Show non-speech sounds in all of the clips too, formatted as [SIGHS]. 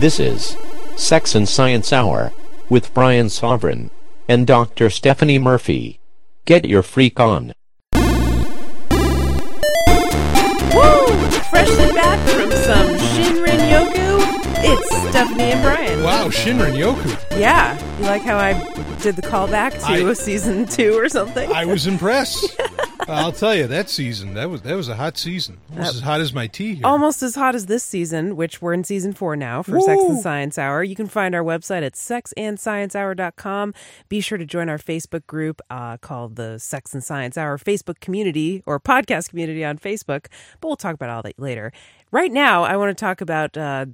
This is Sex and Science Hour with Brian Sovereign and Dr. Stephanie Murphy. Get your freak on. Woo! Freshly back it's Stephanie and Brian. Wow, Shinrin Yoku. Yeah, you like how I did the callback to I- [LAUGHS] season two or something? I was impressed. [LAUGHS] I'll tell you that season that was that was a hot season. Almost as hot as my tea here. Almost as hot as this season, which we're in season four now for Sex and Woo! Science Hour. You can find our website at sexandsciencehour.com. Be sure to join our Facebook group uh, called the Sex and Science Hour Facebook community or podcast community on Facebook, but we'll talk about all that later. Right now, I want to talk about, uh,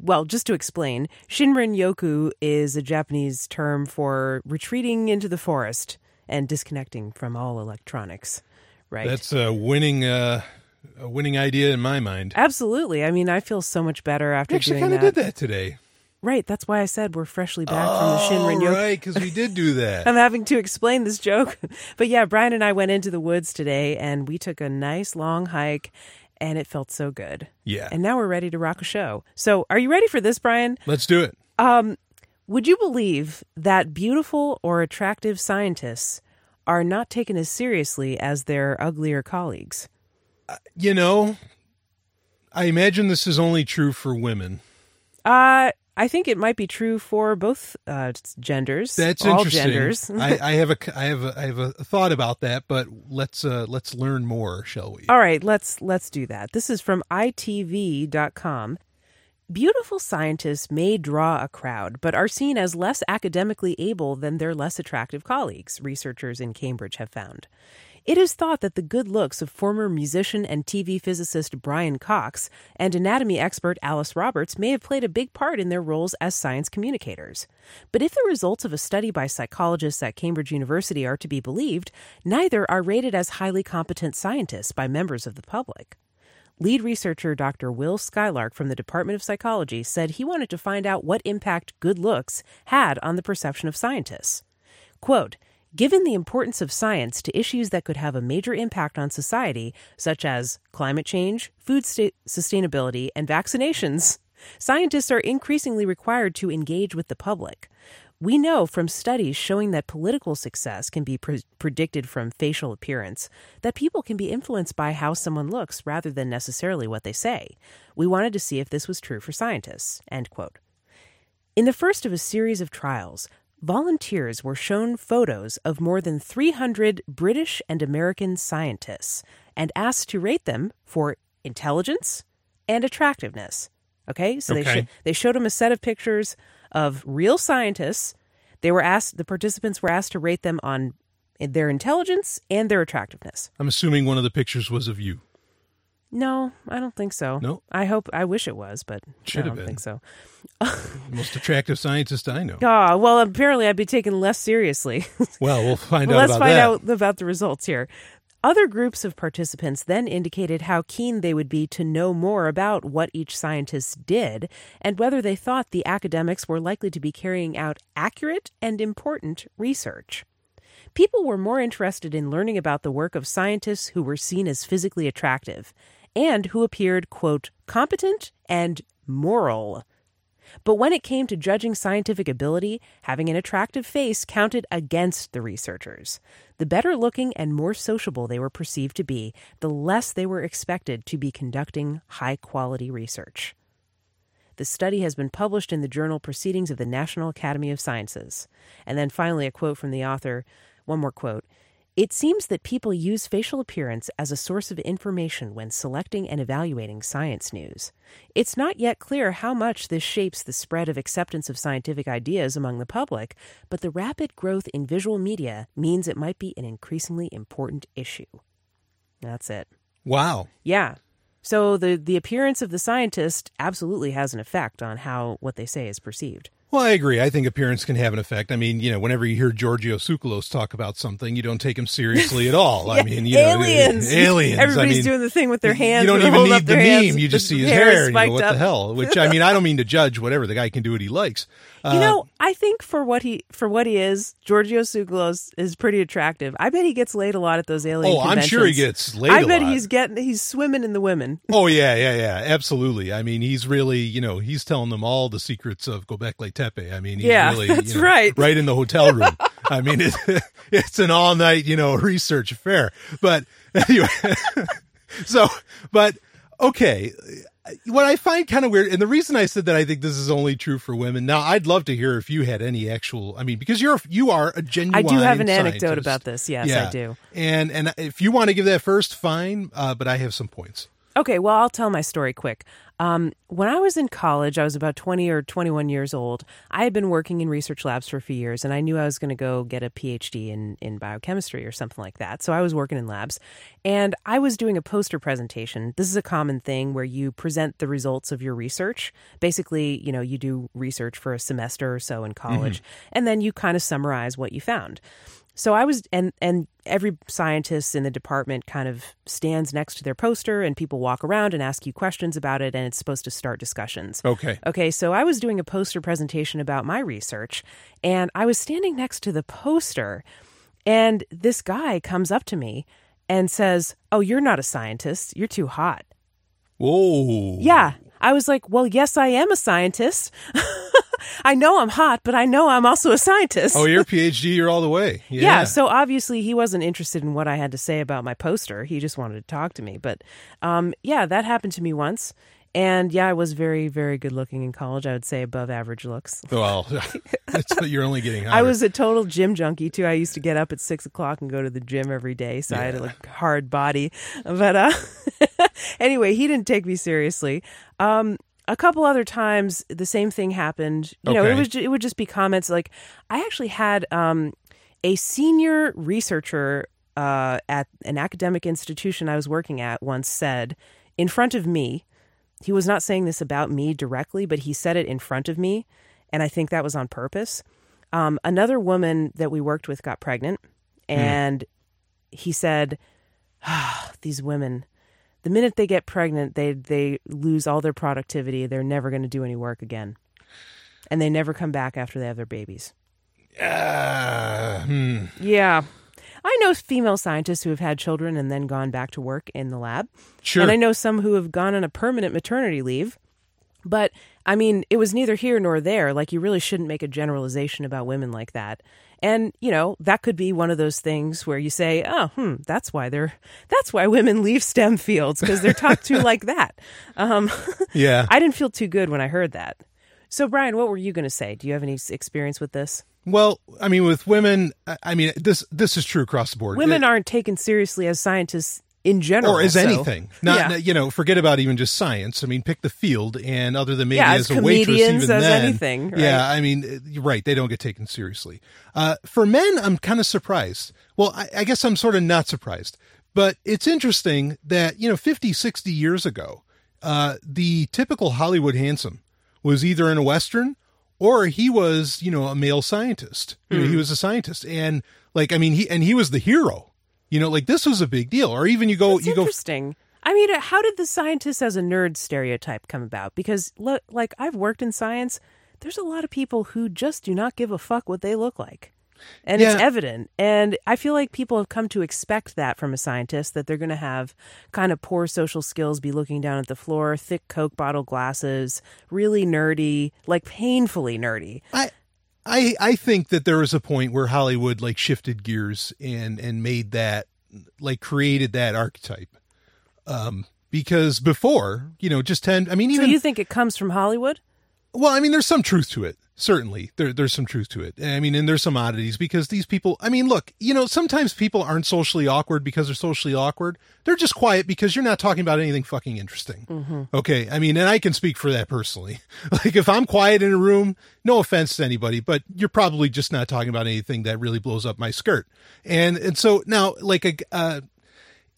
well, just to explain, Shinrin Yoku is a Japanese term for retreating into the forest and disconnecting from all electronics, right? That's a winning uh, a winning idea in my mind. Absolutely. I mean, I feel so much better after We actually kind of did that today. Right. That's why I said we're freshly back from the Shinrin Yoku. right, because we did do [LAUGHS] that. I'm having to explain this joke. [LAUGHS] But yeah, Brian and I went into the woods today and we took a nice long hike and it felt so good. Yeah. And now we're ready to rock a show. So are you ready for this, Brian? Let's do it. Um, Would you believe that beautiful or attractive scientists are not taken as seriously as their uglier colleagues? You know, I imagine this is only true for women. Uh, I think it might be true for both uh, genders. That's all interesting. genders. I, [LAUGHS] I have a I have a I have a thought about that, but let's uh, let's learn more, shall we? All right, let's let's do that. This is from itv.com. Beautiful scientists may draw a crowd, but are seen as less academically able than their less attractive colleagues, researchers in Cambridge have found. It is thought that the good looks of former musician and TV physicist Brian Cox and anatomy expert Alice Roberts may have played a big part in their roles as science communicators. But if the results of a study by psychologists at Cambridge University are to be believed, neither are rated as highly competent scientists by members of the public. Lead researcher Dr. Will Skylark from the Department of Psychology said he wanted to find out what impact good looks had on the perception of scientists. Quote, Given the importance of science to issues that could have a major impact on society, such as climate change, food sta- sustainability, and vaccinations, scientists are increasingly required to engage with the public. We know from studies showing that political success can be pre- predicted from facial appearance that people can be influenced by how someone looks rather than necessarily what they say. We wanted to see if this was true for scientists. End quote. In the first of a series of trials, volunteers were shown photos of more than 300 British and American scientists and asked to rate them for intelligence and attractiveness. Okay, so they sh- they showed them a set of pictures of real scientists. They were asked the participants were asked to rate them on their intelligence and their attractiveness. I'm assuming one of the pictures was of you. No, I don't think so. No? I hope I wish it was, but Should I have don't been. think so. [LAUGHS] Most attractive scientist I know. Ah, well, apparently I'd be taken less seriously. [LAUGHS] Well, we'll find Well, out let's about find that. out about the results here. Other groups of participants then indicated how keen they would be to know more about what each scientist did and whether they thought the academics were likely to be carrying out accurate and important research. People were more interested in learning about the work of scientists who were seen as physically attractive and who appeared, quote, competent and moral. But when it came to judging scientific ability, having an attractive face counted against the researchers. The better looking and more sociable they were perceived to be, the less they were expected to be conducting high quality research. The study has been published in the journal Proceedings of the National Academy of Sciences. And then finally, a quote from the author. One more quote. It seems that people use facial appearance as a source of information when selecting and evaluating science news. It's not yet clear how much this shapes the spread of acceptance of scientific ideas among the public, but the rapid growth in visual media means it might be an increasingly important issue. That's it. Wow. Yeah. So the the appearance of the scientist absolutely has an effect on how what they say is perceived. Well, I agree. I think appearance can have an effect. I mean, you know, whenever you hear Giorgio Tsoukalos talk about something, you don't take him seriously at all. [LAUGHS] Yeah, I mean, you know, aliens. Everybody's I mean, doing the thing with their hands. You don't even need the meme. hands, You just see his hair and you go, "What up. the hell?" Which I mean, I don't mean to judge. Whatever the guy can do, what he likes. Uh, You know, I think for what he for what he is, Giorgio Tsoukalos is pretty attractive. I bet he gets laid a lot at those alien. Oh, I'm sure he gets laid I a bet lot. he's getting he's swimming in the women. Oh yeah, yeah, yeah, absolutely. I mean, he's really, you know, he's telling them all the secrets of Gobekli Tepe. I mean, he's Yeah, really, [LAUGHS] that's you know, right. right in the hotel [LAUGHS] room. I mean, it, [LAUGHS] it's an all night, you know, research affair. But anyway, so, but okay. What I find kind of weird, and the reason I said that I think this is only true for women. Now, I'd love to hear if you had any actual. I mean, because you're you are a genuine. I do have an anecdote about this. Yes, Yeah. I do. And and if you want to give that first, fine. Uh, but I have some points. Okay, well, I'll tell my story quick. Um, when I was in college, I was about 20 or 21 years old. I had been working in research labs for a few years, and I knew I was going to go get a PhD in, in biochemistry or something like that. So I was working in labs, and I was doing a poster presentation. This is a common thing where you present the results of your research. Basically, you know, you do research for a semester or so in college, and then you kind of summarize what you found. So I was, and and every scientist in the department kind of stands next to their poster, and people walk around and ask you questions about it, and it's supposed to start discussions. Okay. Okay, so I was doing a poster presentation about my research, and I was standing next to the poster, and this guy comes up to me and says, "Oh, you're not a scientist. You're too hot." Whoa. Yeah. I was like, well, yes, I am a scientist. [LAUGHS] I know I'm hot, but I know I'm also a scientist. Oh, you're [LAUGHS] PhD. You're all the way. Yeah. Yeah. so obviously he wasn't interested in what I had to say about my poster. He just wanted to talk to me. But um, yeah, that happened to me once. And yeah, I was very, very good looking in college. I would say above average looks. [LAUGHS] well, [LAUGHS] it's, you're only getting. I was a total gym junkie too. I used to get up at six o'clock and go to the gym every day, so I had a like, hard body. But uh, anyway, he didn't take me seriously. Um, a couple other times, the same thing happened. You know, it was it would just be comments like, I actually had um, a senior researcher uh, at an academic institution I was working at once said in front of me. He was not saying this about me directly, but he said it in front of me, and I think that was on purpose. Um, another woman that we worked with got pregnant, and he said, [SIGHS] ah, "These women, the minute they get pregnant, they they lose all their productivity. They're never going to do any work again, and they never come back after they have their babies." Ah, hmm. Yeah. I know female scientists who have had children and then gone back to work in the lab. Sure. And I know some who have gone on a permanent maternity leave. But I mean, it was neither here nor there. Like, you really shouldn't make a generalization about women like that. And, you know, that could be one of those things where you say, oh, hmm, that's why they're, that's why women leave STEM fields because they're talked to like that. Um, [LAUGHS] Yeah. I didn't feel too good when I heard that. So, Brian, what were you going to say? Do you have any experience with this? Well, I mean, with women, I- mean, this this is true across the board. Women It- aren't taken seriously as scientists in general. or as so- anything. Not, yeah. not- you know, forget about even just science. I mean, pick the field, and other than maybe Yeah, as, as a waitress, even then, anything, right? Yeah, I mean, right. They don't get taken seriously. Uh, for men, I'm kind of surprised. Well, I, I guess I'm sort of not surprised, but it's interesting that you know, 50, 60 years ago, uh, the typical Hollywood handsome was either in a western or he was, you know, a male scientist. You know, he was a scientist, and like, I mean, he and he was the hero. You know, like this was a big deal. Or even you go, It's you go interesting. I mean, uh, how did the scientist as a nerd stereotype come about? Because, look, like, I've worked in science. There's a lot of people who just do not give a fuck what they look like. And it's evident. And I feel like people have come to expect that from a scientist that they're going to have kind of poor social skills, be looking down at the floor, thick Coke bottle glasses, really nerdy, like painfully nerdy. I, I, I think that there was a point where Hollywood like shifted gears and and made that like created that archetype. Um, because before, you know, just ten. I mean, So even you think it comes from Hollywood? Well, I mean, there's some truth to it. Certainly, there, there's some truth to it. I mean, and there's some oddities because these people. I mean, look, you know, sometimes people aren't socially awkward because they're socially awkward. They're just quiet because you're not talking about anything fucking interesting. Okay, I mean, and I can speak for that personally. [LAUGHS] Like, if I'm quiet in a room, no offense to anybody, but you're probably just not talking about anything that really blows up my skirt. And and so now, like a. Uh,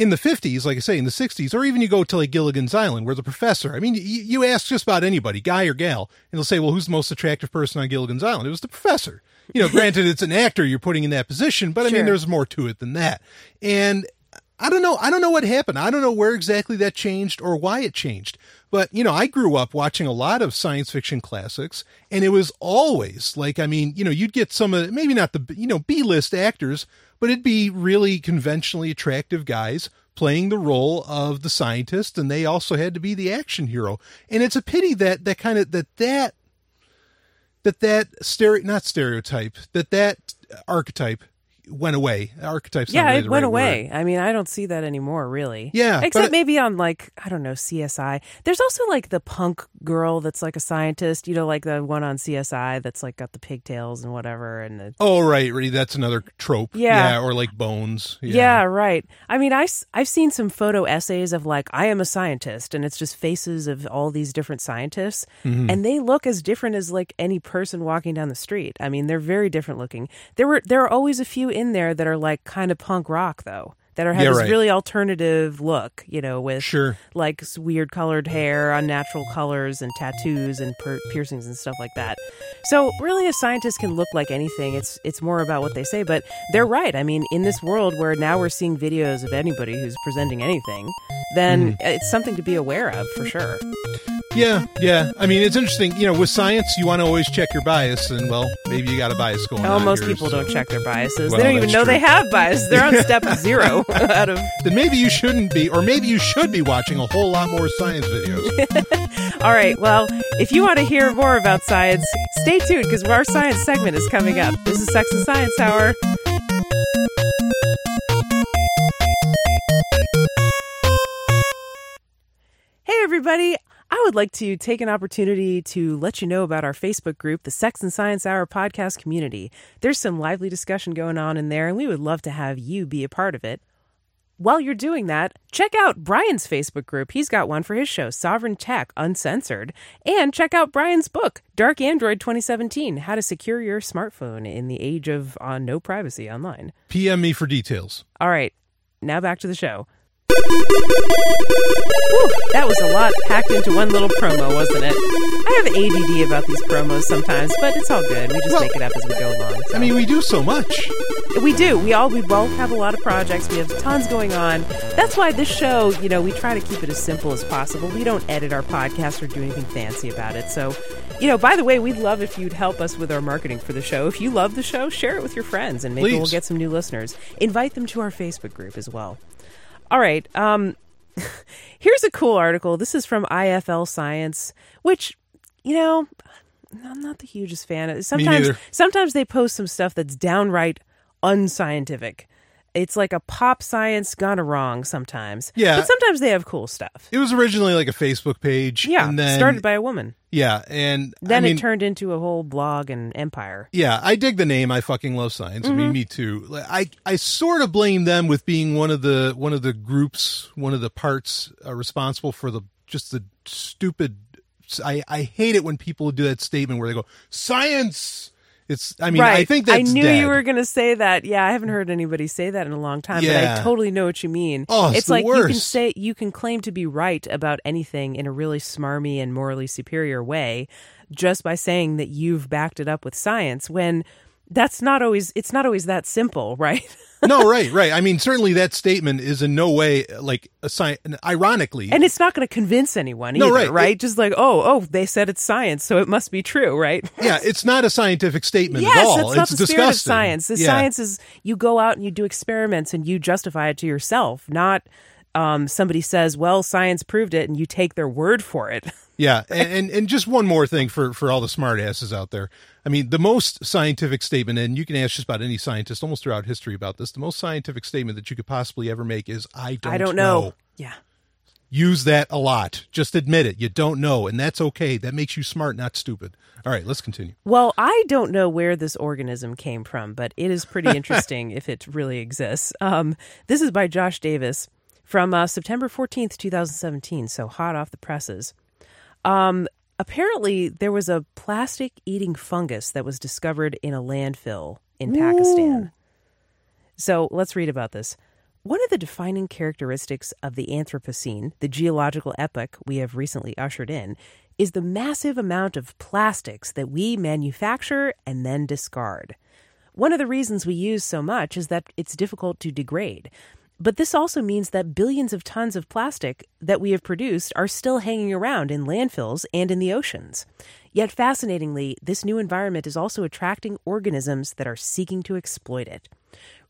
in the 50s, like I say, in the 60s, or even you go to like Gilligan's Island, where the professor, I mean, you, you ask just about anybody, guy or gal, and they'll say, well, who's the most attractive person on Gilligan's Island? It was the professor. You know, [LAUGHS] granted, it's an actor you're putting in that position, but I Sure. mean, there's more to it than that. And I don't know. I don't know what happened. I don't know where exactly that changed or why it changed. But, you know, I grew up watching a lot of science fiction classics and it was always like, I mean, you know, you'd get some of, maybe not the, you know, B list actors, but it'd be really conventionally attractive guys playing the role of the scientist and they also had to be the action hero. And it's a pity that, that kind of, that that, that that stereo, not stereotype, that that archetype went away. Archetype's Yeah, really it went right away. word. I mean, I don't see that anymore, really. Yeah, except it- maybe on like I don't know CSI. There's also like the punk girl that's like a scientist. You know, like the one on CSI that's like got the pigtails and whatever. And the, Oh, right, right. That's another trope. Yeah. or like Bones. yeah. right. I mean, I have seen some photo essays of like I am a scientist, and it's just faces of all these different scientists, Mm-hmm. and they look as different as like any person walking down the street. I mean, they're very different looking. There were there are always a few in there that are like kind of punk rock though. That are have Yeah, this right. really alternative look, you know, with Sure. like weird colored hair, unnatural colors, and tattoos and per- piercings and stuff like that. So really, a scientist can look like anything. It's it's more about what they say. But they're right. I mean, in this world where now we're seeing videos of anybody who's presenting anything, then mm-hmm. it's something to be aware of for sure. Yeah, yeah. I mean, it's interesting. You know, with science, you want to always check your bias, and well, maybe you got a bias going Oh, on. most here, people so- don't check their biases. Well, they don't even know true. they have bias. They're on step [LAUGHS] zero [LAUGHS] out of. Then maybe you shouldn't be, or maybe you should be watching a whole lot more science videos. [LAUGHS] All right. Well, if you want to hear more about science, stay tuned because our science segment is coming up. This is Sex and Science Hour. Hey, everybody. I would like to take an opportunity to let you know about our Facebook group, the Sex and Science Hour podcast community. There's some lively discussion going on in there, and we would love to have you be a part of it. While you're doing that, check out Brian's Facebook group. He's got one for his show, Sovereign Tech Uncensored. And check out Brian's book, Dark Android 2017 How to Secure Your Smartphone in the Age of uh, No Privacy Online. PM me for details. All right, now back to the show. Whew, that was a lot packed into one little promo, wasn't it? I have ADD about these promos sometimes, but it's all good. We just Well, make it up as we go along. so. I mean, we do so much. We do. We all we both have a lot of projects. We have tons going on. That's why this show, you know, we try to keep it as simple as possible. We don't edit our podcast or do anything fancy about it. So, you know, by the way, we'd love if you'd help us with our marketing for the show. If you love the show, share it with your friends and maybe Please. we'll get some new listeners. Invite them to our Facebook group as well. All right. Um [LAUGHS] here's a cool article. This is from IFL Science, which, you know, I'm not the hugest fan. Sometimes sometimes they post some stuff that's downright unscientific. It's like a pop science gone wrong sometimes. Yeah. But sometimes they have cool stuff. It was originally like a Facebook page. Yeah. and then, started by a woman. Yeah, and Then I mean, it turned into a whole blog and empire. Yeah, I dig the name. I fucking love science. I Mm-hmm. mean, me too. I I sort of blame them with being one of the one of the groups, one of the parts uh, responsible for the just the stupid. I I hate it when people do that statement where they go science. It's. I mean, right. I think that's I knew dead. you were going to say that. Yeah, I haven't heard anybody say that in a long time, but Yeah. I totally know what you mean. Oh, it's the like you can say you can claim to be right about anything in a really smarmy and morally superior way just by saying that you've backed it up with science when that's not always it's not always that simple, [LAUGHS] right? no, right, right. I mean, certainly that statement is in no way like a science. Ironically, and it's not going to convince anyone No, either, right. It- Just like, "Oh, oh, they said it's science, so it must be true," right? [LAUGHS] yeah, it's not a scientific statement Yes, at all. it's not the disgusting. spirit of science. The Yeah. science is you go out and you do experiments and you justify it to yourself, not um, somebody says, "Well, science proved it," and you take their word for it. [LAUGHS] Yeah, and, and and just one more thing for for all the smartasses out there. I mean, the most scientific statement, and you can ask just about any scientist almost throughout history about this. The most scientific statement that you could possibly ever make is, "I don't, I don't know. Yeah, use that a lot. Just admit it. You don't know, and that's okay. That makes you smart, not stupid. All right, let's continue. Well, I don't know where this organism came from, but it is pretty [LAUGHS] interesting if it really exists. Um, this is by Josh Davis from uh, September 14th, 2017, so hot off the presses. Um, apparently, there was a plastic eating fungus that was discovered in a landfill in Pakistan. So let's read about this. One of the defining characteristics of the Anthropocene, the geological epoch we have recently ushered in, is the massive amount of plastics that we manufacture and then discard. One of the reasons we use so much is that it's difficult to degrade. But this also means that billions of tons of plastic that we have produced are still hanging around in landfills and in the oceans. Yet fascinatingly, this new environment is also attracting organisms that are seeking to exploit it.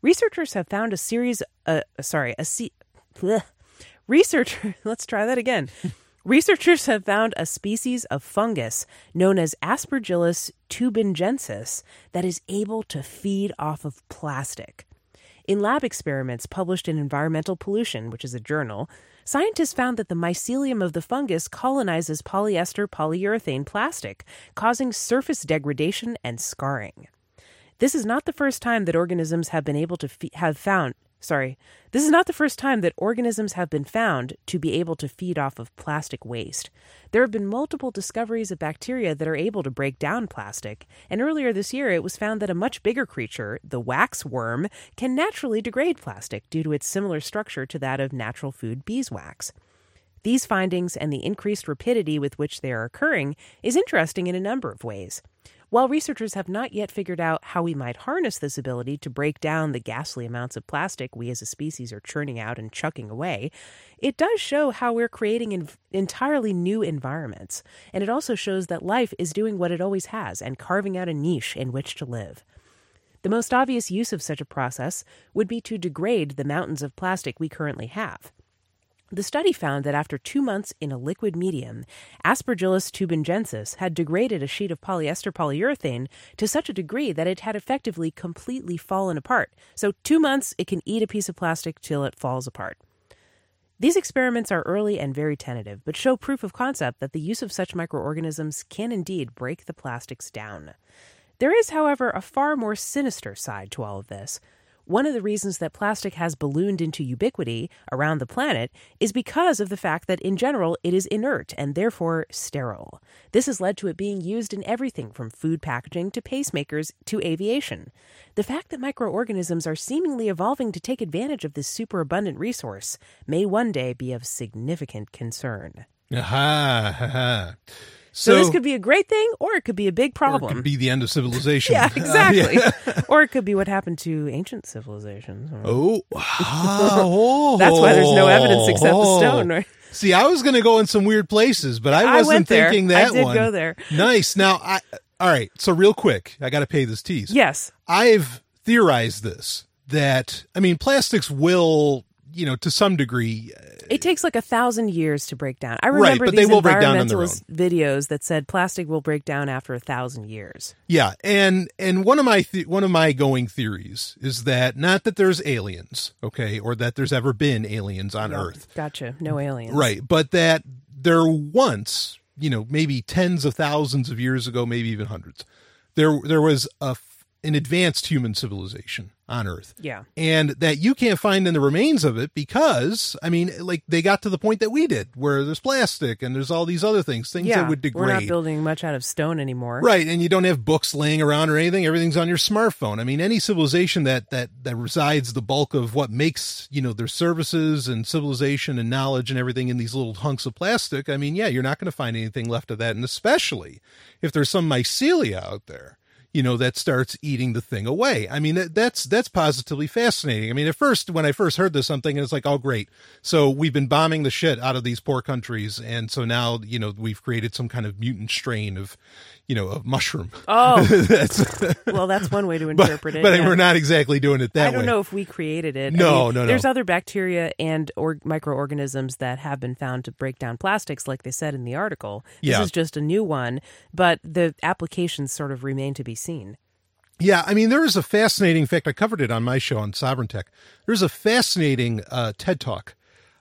Researchers have found a series, uh, sorry, a se- bleh. researcher. [LAUGHS] Let's try that again. [LAUGHS] Researchers have found a species of fungus known as Aspergillus tubingensis that is able to feed off of plastic. In lab experiments published in Environmental Pollution, which is a journal, scientists found that the mycelium of the fungus colonizes polyester polyurethane plastic, causing surface degradation and scarring. This is not the first time that organisms have been able to fe- have found sorry. This is not the first time that organisms have been found to be able to feed off of plastic waste. There have been multiple discoveries of bacteria that are able to break down plastic, and earlier this year it was found that a much bigger creature, the wax worm, can naturally degrade plastic due to its similar structure to that of natural food beeswax. These findings and the increased rapidity with which they are occurring is interesting in a number of ways. While researchers have not yet figured out how we might harness this ability to break down the ghastly amounts of plastic we as a species are churning out and chucking away, it does show how we're creating en- entirely new environments. And it also shows that life is doing what it always has and carving out a niche in which to live. The most obvious use of such a process would be to degrade the mountains of plastic we currently have. The study found that after two months in a liquid medium, Aspergillus tubingensis had degraded a sheet of polyester polyurethane to such a degree that it had effectively completely fallen apart. So, two months, it can eat a piece of plastic till it falls apart. These experiments are early and very tentative, but show proof of concept that the use of such microorganisms can indeed break the plastics down. There is, however, a far more sinister side to all of this. One of the reasons that plastic has ballooned into ubiquity around the planet is because of the fact that, in general, it is inert and therefore sterile. This has led to it being used in everything from food packaging to pacemakers to aviation. The fact that microorganisms are seemingly evolving to take advantage of this superabundant resource may one day be of significant concern. Aha, aha. So, this could be a great thing, or it could be a big or it problem. could be the end of civilization. [LAUGHS] yeah, [LAUGHS] Uh, exactly. yeah. [LAUGHS] or it could be what happened to ancient civilizations. Oh, oh, That's why there's no evidence except the stone, right? See, I was going to go in some weird places, but I I wasn't there. thinking I that did one. go there. Nice. Now, I all right. So, real quick, I got to pay this tease. Yes. I've theorized this that I mean, plastics will, you know, to some degree, uh, It takes like a thousand years to break down. I Right, remember but these they will break down on their environmentalist videos that said plastic will break down after a thousand years. yeah. And and one of my th- one of my going theories is that not that there's aliens, okay, or that there's ever been aliens on Earth, Gotcha. No aliens. right? But that there once, you know, maybe tens of thousands of years ago, maybe even hundreds, there there was a an advanced human civilization on Earth. Yeah. and that you can't find in the remains of it because I mean, like they got to the point that we did, where there's plastic and there's all these other things, things Yeah. that would degrade. We're not building much out of stone anymore. Right, and you don't have books laying around or anything. Everything's on your smartphone. I mean, any civilization that that that resides the bulk of what makes you know their services and civilization and knowledge and everything in these little hunks of plastic. I mean, yeah, you're not going to find anything left of that, and especially if there's some mycelia out there, you know, that starts eating the thing away. I mean, that, that's that's positively fascinating. I mean, at first when I first heard this, I'm thinking it's like, oh, great. So we've been bombing the shit out of these poor countries, and so now you know we've created some kind of mutant strain of, you know, of mushroom. [LAUGHS] Oh, that's well, that's one way to [LAUGHS] but, interpret it. but yeah. we're not exactly doing it that way. I don't way. know if we created it. I No, mean, no, no. There's other bacteria and or microorganisms that have been found to break down plastics, like they said in the article. This Yeah. is just a new one, but the applications sort of remain to be seen. Yeah, I mean, there is a fascinating in fact. I covered it on my show on Sovereign Tech. There's a fascinating uh, TED talk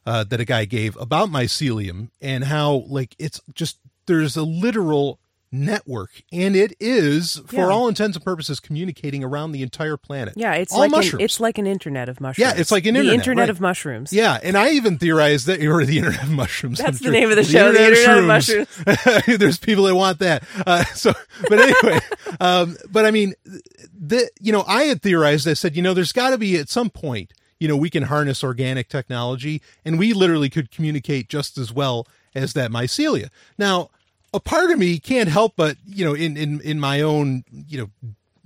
uh, that a guy gave about mycelium and how like it's just there's a literal network and it is for Yeah. all intents and purposes communicating around the entire planet Yeah, it's all like an, it's like an internet of mushrooms. Yeah, it's like an the internet, internet right. of mushrooms. yeah and i even theorized that or the internet of mushrooms That's I'm the name of the show, The Internet of shrooms. [LAUGHS] there's people that want that uh, so but anyway [LAUGHS] um, but i mean the you know i had theorized i said you know there's got to be at some point you know we can harness organic technology and we literally could communicate just as well as that mycelia now a part of me can't help but you know in in in my own you know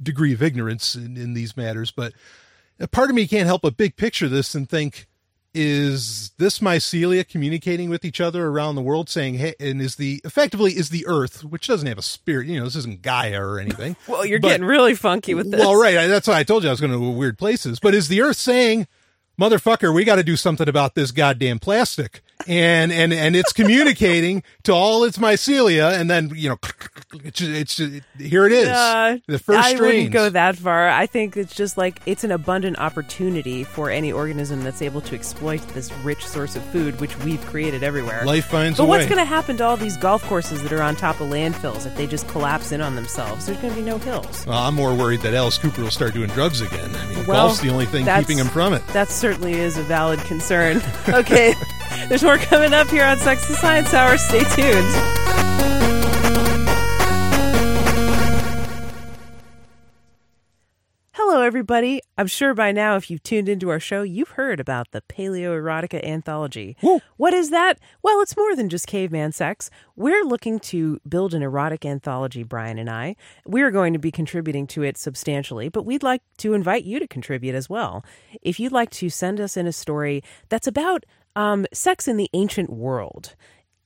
degree of ignorance in, in these matters but a part of me can't help but big picture this and think is this mycelia communicating with each other around the world saying hey and is the effectively is the earth which doesn't have a spirit you know this isn't gaia or anything [LAUGHS] Well, you're But- getting really funky with this. well, right. I, that's why I told you I was going to weird places. But is the Earth saying, "Motherfucker, we got to do something about this goddamn plastic"? And and and it's communicating to all its mycelia, and then you know, it's, it's here it is. Uh, the first I strains. wouldn't go that far. I think it's just like it's an abundant opportunity for any organism that's able to exploit this rich source of food, which we've created everywhere. Life finds but a what's going to happen to all these golf courses that are on top of landfills if they just collapse in on themselves? There's going to be no hills. Well, I'm more worried that Alice Cooper will start doing drugs again. I mean, Well, golf's the only thing keeping him from it. That certainly is a valid concern. [LAUGHS] Okay, [LAUGHS] there's more coming up here on Sex and Science Hour. Stay tuned. Hello, everybody. I'm sure by now, if you've tuned into our show, you've heard about the Paleo Erotica Anthology. Woo. What is that? Well, it's more than just caveman sex. We're looking to build an erotic anthology, Brian and I. We're going to be contributing to it substantially, but we'd like to invite you to contribute as well. If you'd like to send us in a story that's about um, sex in the ancient world,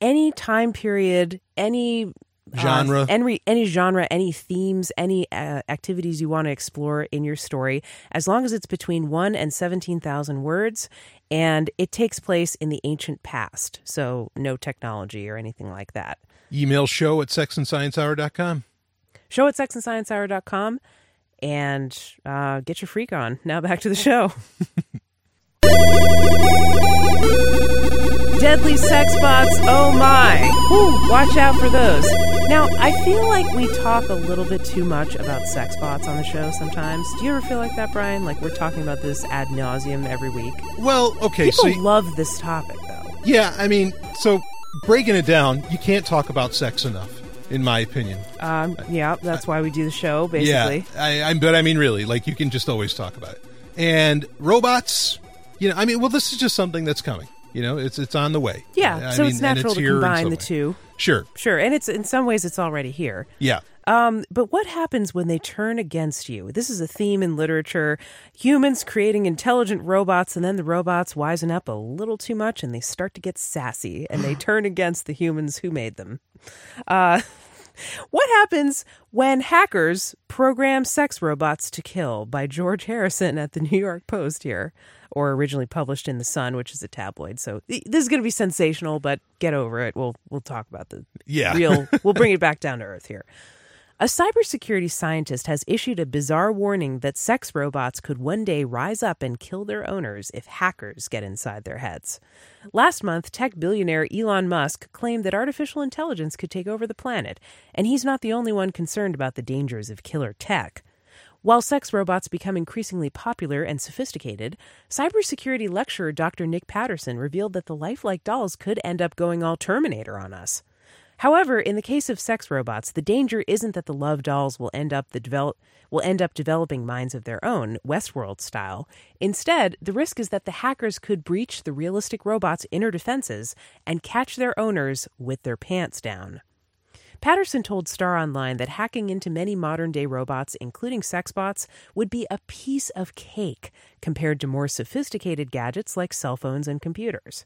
any time period, any Genre. uh, any any genre, any themes, any uh, activities you want to explore in your story, as long as it's between one and seventeen thousand words, and it takes place in the ancient past, so no technology or anything like that. Email show at sexandsciencehour.com. Show at sexandsciencehour.com and uh, get your freak on. Now back to the show. [LAUGHS] Deadly sex bots, oh my. Whew, watch out for those. Now, I feel like we talk a little bit too much about sex bots on the show sometimes. Do you ever feel like that, Brian? Like we're talking about this ad nauseum every week? Well, okay, People so y- love this topic, though. yeah, I mean, so breaking it down, you can't talk about sex enough, in my opinion. Um, yeah, that's why we do the show, basically. Yeah, I, I, but I mean, really, like you can just always talk about it. And robots, you know, I mean, well, this is just something that's coming. You know, it's it's on the way. Yeah, I so mean, it's natural to combine the way. two. Sure. Sure, and it's in some ways it's already here. Yeah. Um, but what happens when they turn against you? This is a theme in literature. Humans creating intelligent robots, and then the robots wisen up a little too much and they start to get sassy and they [SIGHS] turn against the humans who made them. Uh, [LAUGHS] what happens when hackers program sex robots to kill by George Harrison at the New York Post here, or originally published in The Sun, which is a tabloid. So th- this is going to be sensational, but get over it. We'll we'll talk about the Yeah. real. [LAUGHS] we'll bring it back down to earth here. A cybersecurity scientist has issued a bizarre warning that sex robots could one day rise up and kill their owners if hackers get inside their heads. Last month, tech billionaire Elon Musk claimed that artificial intelligence could take over the planet, and he's not the only one concerned about the dangers of killer tech. While sex robots become increasingly popular and sophisticated, cybersecurity lecturer Dr. Nick Patterson revealed that the lifelike dolls could end up going all Terminator on us. However, in the case of sex robots, the danger isn't that the love dolls will end up the develop will end up developing minds of their own, Westworld style. Instead, the risk is that the hackers could breach the realistic robots' inner defenses and catch their owners with their pants down. Patterson told Star Online that hacking into many modern day robots, including sex bots, would be a piece of cake compared to more sophisticated gadgets like cell phones and computers.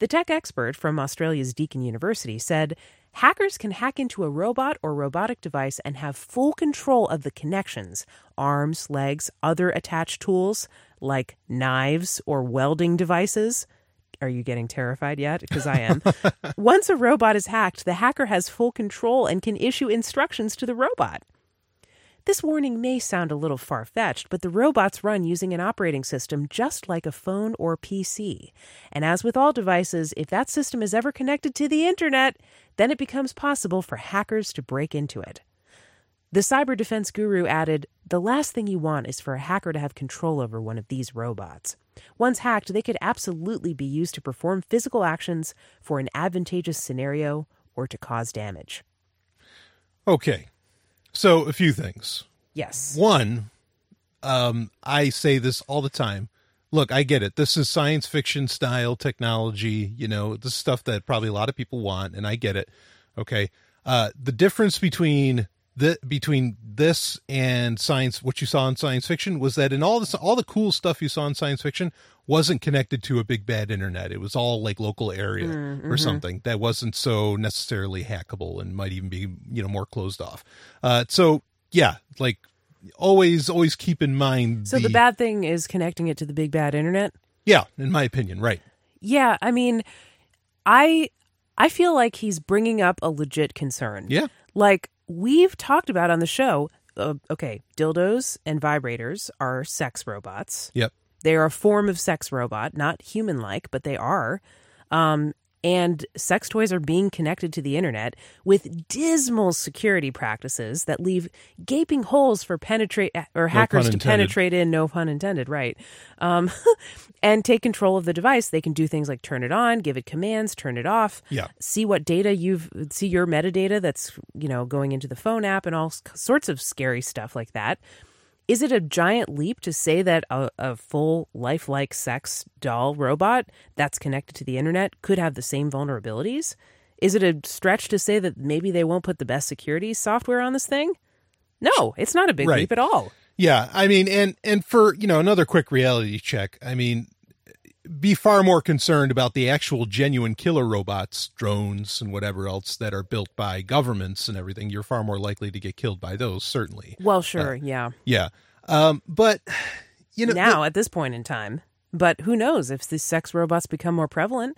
The tech expert from Australia's Deakin University said hackers can hack into a robot or robotic device and have full control of the connections arms, legs, other attached tools like knives or welding devices. Are you getting terrified yet? Because I am. [LAUGHS] Once a robot is hacked, the hacker has full control and can issue instructions to the robot. This warning may sound a little far fetched, but the robots run using an operating system just like a phone or PC. And as with all devices, if that system is ever connected to the internet, then it becomes possible for hackers to break into it. The cyber defense guru added The last thing you want is for a hacker to have control over one of these robots. Once hacked, they could absolutely be used to perform physical actions for an advantageous scenario or to cause damage. Okay. So, a few things. Yes. One, um, I say this all the time. Look, I get it. This is science fiction style technology. You know, this is stuff that probably a lot of people want, and I get it. Okay. Uh, the difference between the between this and science, what you saw in science fiction, was that in all this, all the cool stuff you saw in science fiction wasn't connected to a big bad internet. It was all like local area Mm, or mhm. something that wasn't so necessarily hackable and might even be you know more closed off. Uh, so yeah, like always, always keep in mind. So the bad thing is connecting it to the big bad internet? yeah, in my opinion, right? Yeah, I mean, I I feel like he's bringing up a legit concern. Yeah, Like we've talked about on the show, uh, okay, dildos and vibrators are sex robots. yep, They are a form of sex robot, not human like, but they are. Um, and sex toys are being connected to the internet with dismal security practices that leave gaping holes for penetrate or hackers to penetrate in. No pun intended, right? Um, [LAUGHS] and take control of the device. They can do things like turn it on, give it commands, turn it off yeah. see what data you've see your metadata that's you know going into the phone app and all sorts of scary stuff like that is it a giant leap to say that a, a full lifelike sex doll robot that's connected to the internet could have the same vulnerabilities is it a stretch to say that maybe they won't put the best security software on this thing no it's not a big Right. leap at all Yeah, I mean, and and for you know another quick reality check. I mean, be far more concerned about the actual genuine killer robots, drones, and whatever else that are built by governments and everything. You're far more likely to get killed by those, certainly. well sure yeah Yeah, um, but you know, now at this point in time. But who knows if these sex robots become more prevalent?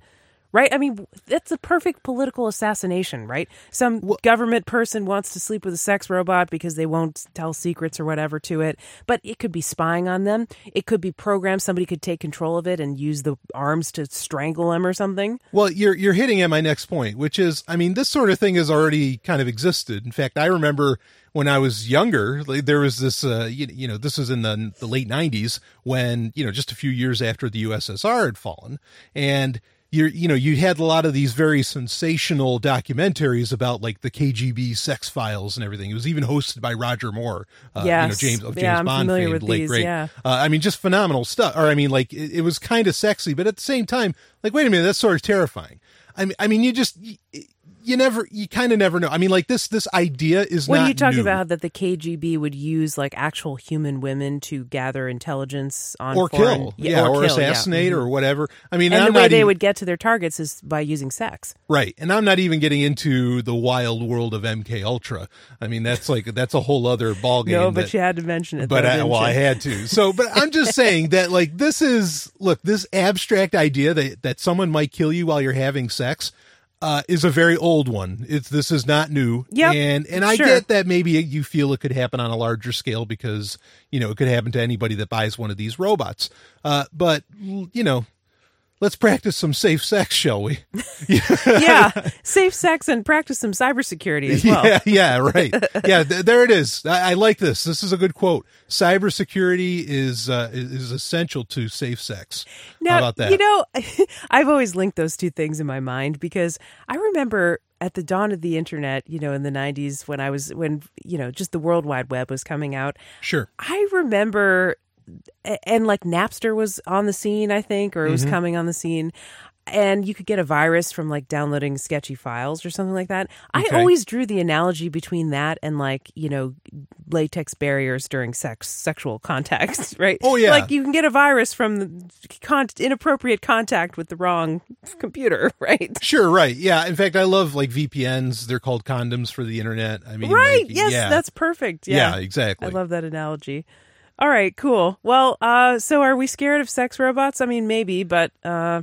Right? I mean, that's a perfect political assassination, right? Some government person wants to sleep with a sex robot because they won't tell secrets or whatever to it. But it could be spying on them. It could be programmed. Somebody could take control of it and use the arms to strangle them or something. Well, you're you're hitting at my next point, which is, I mean, this sort of thing has already kind of existed. In fact, I remember when I was younger, there was this, uh, you, you know, this was in the the late '90s when you know just a few years after the USSR had fallen, and you're you know you had a lot of these very sensational documentaries about like the KGB sex files and everything. It was even hosted by Roger Moore, uh, you know James of James Yeah, I'm Bond familiar fame, with late these, great. yeah. Uh, I mean, just phenomenal stuff. Or I mean, like it, it was kind of sexy, but at the same time, like, wait a minute, that's sort of terrifying. I mean, I mean, you just you, never, you kind of never know. I mean, like this this idea is are you talk new. about? That the KGB would use like actual human women to gather intelligence on or foreign- kill, yeah, or, kill, assassinate, Mhm. or whatever. I mean, and the way they even, would get to their targets is by using sex. right, and I'm not even getting into the wild world of MK Ultra. I mean, that's like that's a whole other ballgame. No, but that- you had to mention it. but though, I, well, you? I had to. So, but I'm just [LAUGHS] saying that like this is look this abstract idea that that someone might kill you while you're having sex. Uh, is a very old one. It's this is not new. Yep, and and I sure. get that maybe you feel it could happen on a larger scale because you know it could happen to anybody that buys one of these robots. Uh, but you know, let's practice some safe sex, shall we? [LAUGHS] yeah, safe sex and practice some cybersecurity as well. Yeah, yeah, right. Yeah, th- there it is. I, I like this. This is a good quote. Cybersecurity is uh, is essential to safe sex. Now, How about that? you know, [LAUGHS] I've always linked those two things in my mind because I remember at the dawn of the internet, you know, in the 90s when I was when, you know, just the World Wide Web was coming out. sure. I remember and like Napster was on the scene, I think, or it Mm-hmm. was coming on the scene. And you could get a virus from like downloading sketchy files or something like that. Okay. I always drew the analogy between that and like, you know, latex barriers during sex sexual contact, [LAUGHS] right? Oh, yeah. Like you can get a virus from the con- inappropriate contact with the wrong computer, [LAUGHS] right? Sure, right. Yeah. In fact, I love like VPNs. They're called condoms for the internet. I mean, right. like, yes, yeah. that's perfect. yeah, Yeah. exactly. I love that analogy. All right, cool. Well, uh, so are we scared of sex robots? I mean, maybe, but uh,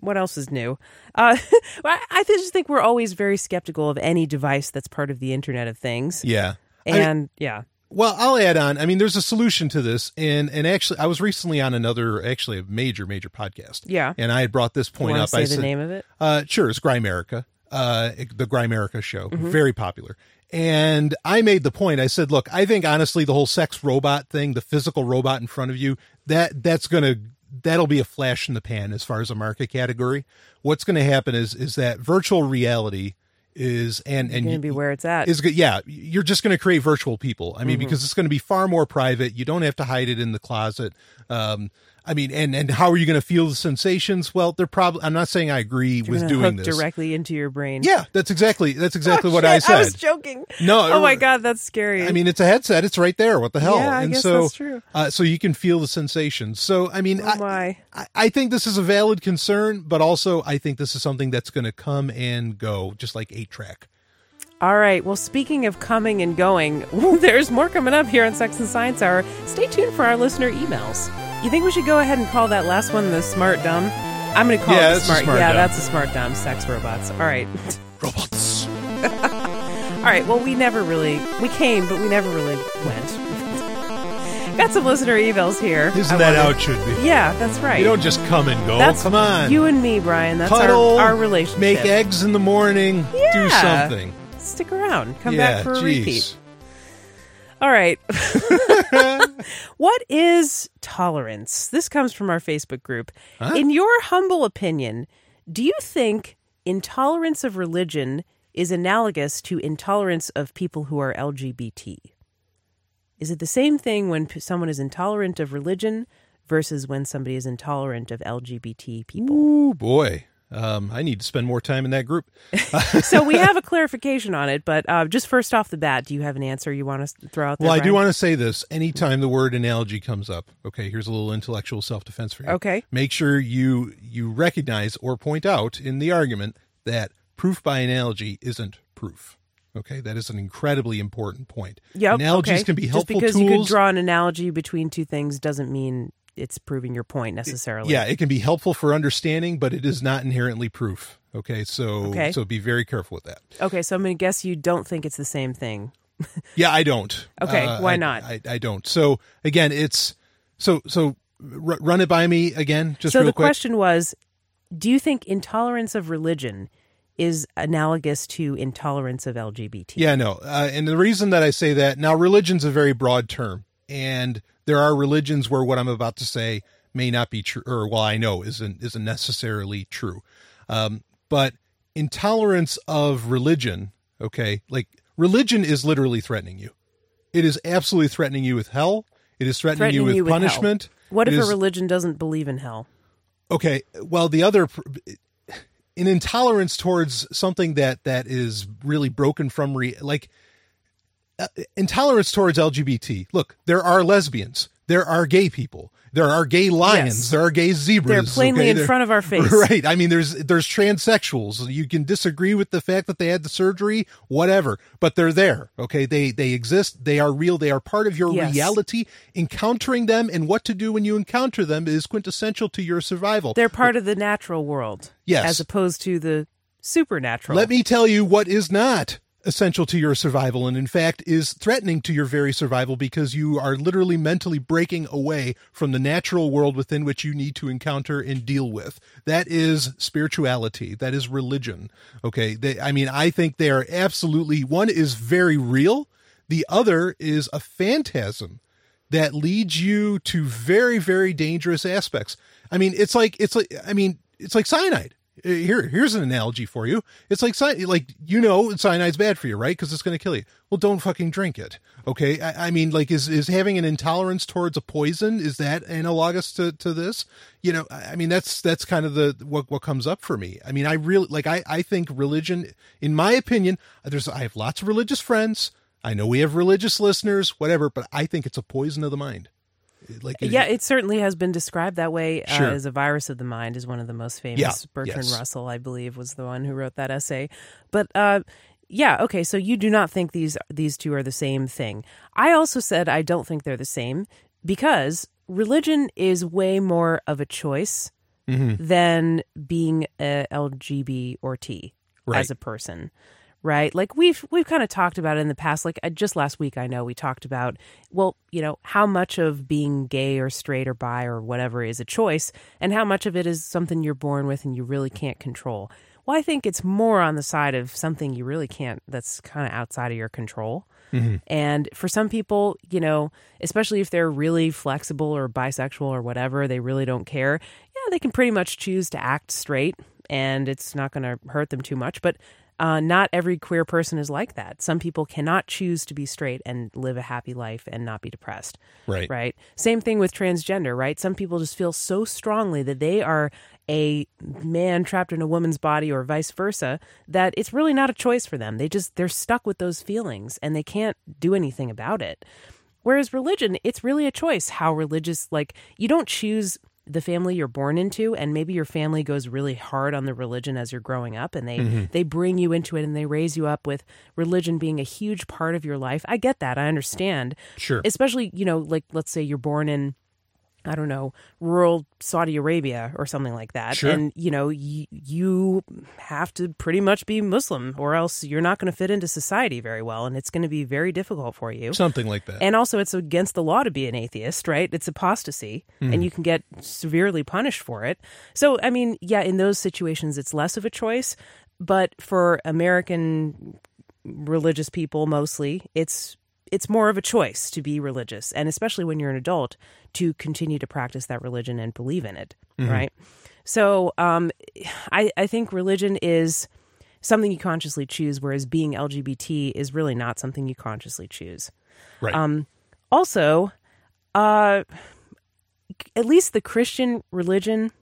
what else is new? Uh, [LAUGHS] I, I just think we're always very skeptical of any device that's part of the Internet of Things. yeah. I And yeah, Well, I'll add on. I mean, there's a solution to this, and and actually, I was recently on another, actually, a major, major podcast. Yeah. and I had brought this point up. say I the said, name of it? Uh, sure, it's Grimerica, uh, the Grimerica show, Mm-hmm. very popular. And I made the point. I said, look, I think honestly, the whole sex robot thing, the physical robot in front of you, that that's gonna that'll be a flash in the pan as far as a market category. What's going to happen is is that virtual reality is and and Going to be where it's at. is good. Yeah, you're just going to create virtual people. I mean, because it's going to be far more private. You don't have to hide it in the closet. Um, I mean, and and how are you going to feel the sensations? Well, they're probably. I'm not saying I agree You're with doing this. directly into your brain. Yeah, that's exactly that's exactly Oh, what I shit, I was said. joking. No, Oh my god, that's scary. I mean, it's a headset. It's right there. What the hell? Yeah, I and guess so, that's true. Uh, so you can feel the sensations. So, I mean, oh I. I, I think this is a valid concern, but also I think this is something that's going to come and go, just like eight track. All right. Well, speaking of coming and going, [LAUGHS] there's more coming up here on Sex and Science Hour. Stay tuned for our listener emails. You think we should go ahead and call that last one the smart dumb? I'm going to call Yeah, it the smart. smart yeah, dumb. that's a smart dumb. Sex robots. All right. Robots. [LAUGHS] All right. Well, we never really we came, but we never really went. [LAUGHS] Got some listener emails here. Isn't I that how it should be? Yeah, that's right. You don't just come and go. that's come on. You and me, Brian. That's Cuddle, our, our relationship. Make eggs in the morning. Do something. Stick around. Come yeah, back for a jeez. repeat. All right. [LAUGHS] [LAUGHS] what is tolerance? This comes from our Facebook group. Huh? In your humble opinion, do you think intolerance of religion is analogous to intolerance of people who are LGBT? Is it the same thing when someone is intolerant of religion versus when somebody is intolerant of LGBT people? Ooh, boy. Um, I need to spend more time in that group. [LAUGHS] so we have a clarification on it, but uh, just first off the bat, do you have an answer you want to throw out there? Well, I do want to say this. Anytime the word analogy comes up, okay, here's a little intellectual self defense for you. Okay. Make sure you you recognize or point out in the argument that proof by analogy isn't proof. Okay, that is an incredibly important point. Yep. Analogies okay. can be helpful Just because tools. you could draw an analogy between two things doesn't mean it's proving your point necessarily. yeah, it can be helpful for understanding, but it is not inherently proof. Okay, so Okay. so be very careful with that. Okay, so I'm going to guess you don't think it's the same thing. [LAUGHS] Yeah, I don't. Okay, Uh, why I- not? I, I don't. So again, it's so so r- run it by me again, just so the quick. question was, do you think intolerance of religion is analogous to intolerance of LGBT? Yeah, no. Uh, and the reason that I say that now, religion's a very broad term, and there are religions where what I'm about to say may not be true, or well, I know isn't isn't necessarily true. Um, but intolerance of religion, okay, like religion is literally threatening you. It is absolutely threatening you with hell. It is threatening, Threatening you with you with punishment. What It if is- a religion doesn't believe in hell? okay well the other [SIGHS] an intolerance towards something that that is really broken from re like Uh, intolerance towards lgbt look there are lesbians. There are gay people. There are gay lions. Yes. there are gay zebras They're plainly okay? in There- front of our face. [LAUGHS] right. I mean there's there's transsexuals. You can disagree with the fact that they had the surgery whatever. But they're there okay? They they exist. They are real. They are part of your Yes. reality. Encountering them and what to do when you encounter them is quintessential to your survival. They're part of the natural world, Yes. as opposed to the supernatural. Let me tell you what is not essential to your survival and in fact is threatening to your very survival because you are literally mentally breaking away from the natural world within which you need to encounter and deal with. That is spirituality. That is religion. Okay? They, i mean i think they are absolutely one is very real. The other is a phantasm that leads you to very very dangerous aspects. I mean it's like it's like i mean it's like cyanide here here's an analogy for you. It's like like you know cyanide's bad for you right? Because it's going to kill you. Well don't fucking drink it okay? I, I mean like is is having an intolerance towards a poison is that analogous to to this? You know i mean that's that's kind of the what what comes up for me. I mean i really like i i think religion in my opinion there's i have lots of religious friends. I know we have religious listeners whatever but i think it's a poison of the mind like Yeah, it certainly has been described that way uh, as a virus of the mind is one of the most famous. Yeah, Bertrand yes. Russell, I believe, was the one who wrote that essay. But uh, yeah, okay, so you do not think these these two are the same thing. I also said I don't think they're the same because religion is way more of a choice Mm-hmm. than being a LGB or T Right. as a person. Right? Like we've we've kind of talked about it in the past. Like uh, just last week, I know we talked about well, you know, how much of being gay or straight or bi or whatever is a choice, and how much of it is something you're born with and you really can't control. Well, I think it's more on the side of something you really can't. That's kind of outside of your control. And for some people, you know, especially if they're really flexible or bisexual or whatever, they really don't care. Yeah, they can pretty much choose to act straight and it's not going to hurt them too much. But uh, not every queer person is like that. Some people cannot choose to be straight and live a happy life and not be depressed. Right. Right. Same thing with transgender, right? Some people just feel so strongly that they are a man trapped in a woman's body or vice versa that it's really not a choice for them. They just, they're stuck with those feelings and they can't do anything about it. Whereas religion, it's really a choice how religious, like, you don't choose the family you're born into and maybe your family goes really hard on the religion as you're growing up and they mm-hmm. they bring you into it and they raise you up with religion being a huge part of your life. I get that. I understand. Sure. especially you know like let's say you're born in I don't know, rural Saudi Arabia or something like that. Sure. And, you know, y- you have to pretty much be Muslim or else you're not going to fit into society very well. And it's going to be very difficult for you. Something like that. And also, it's against the law to be an atheist, right? It's apostasy, and hmm. you can get severely punished for it. So, I mean, yeah, in those situations, it's less of a choice. But for American religious people, mostly, it's it's more of a choice to be religious, and especially when you're an adult, to continue to practice that religion and believe in it, right? So, um, I I think religion is something you consciously choose, whereas being LGBT is really not something you consciously choose. right. Um, also, uh, at least the Christian religion,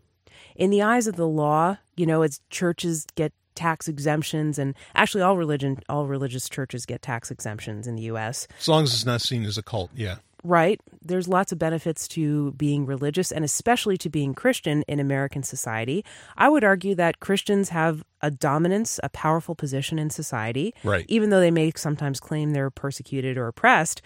in the eyes of the law, you know, as churches get tax exemptions, and actually, all religion, all religious churches get tax exemptions in the U.S. as long as it's not seen as a cult. Yeah. Right? There's lots of benefits to being religious, and especially to being Christian in American society. I would argue that Christians have a dominance, a powerful position in society, Right. even though they may sometimes claim they're persecuted or oppressed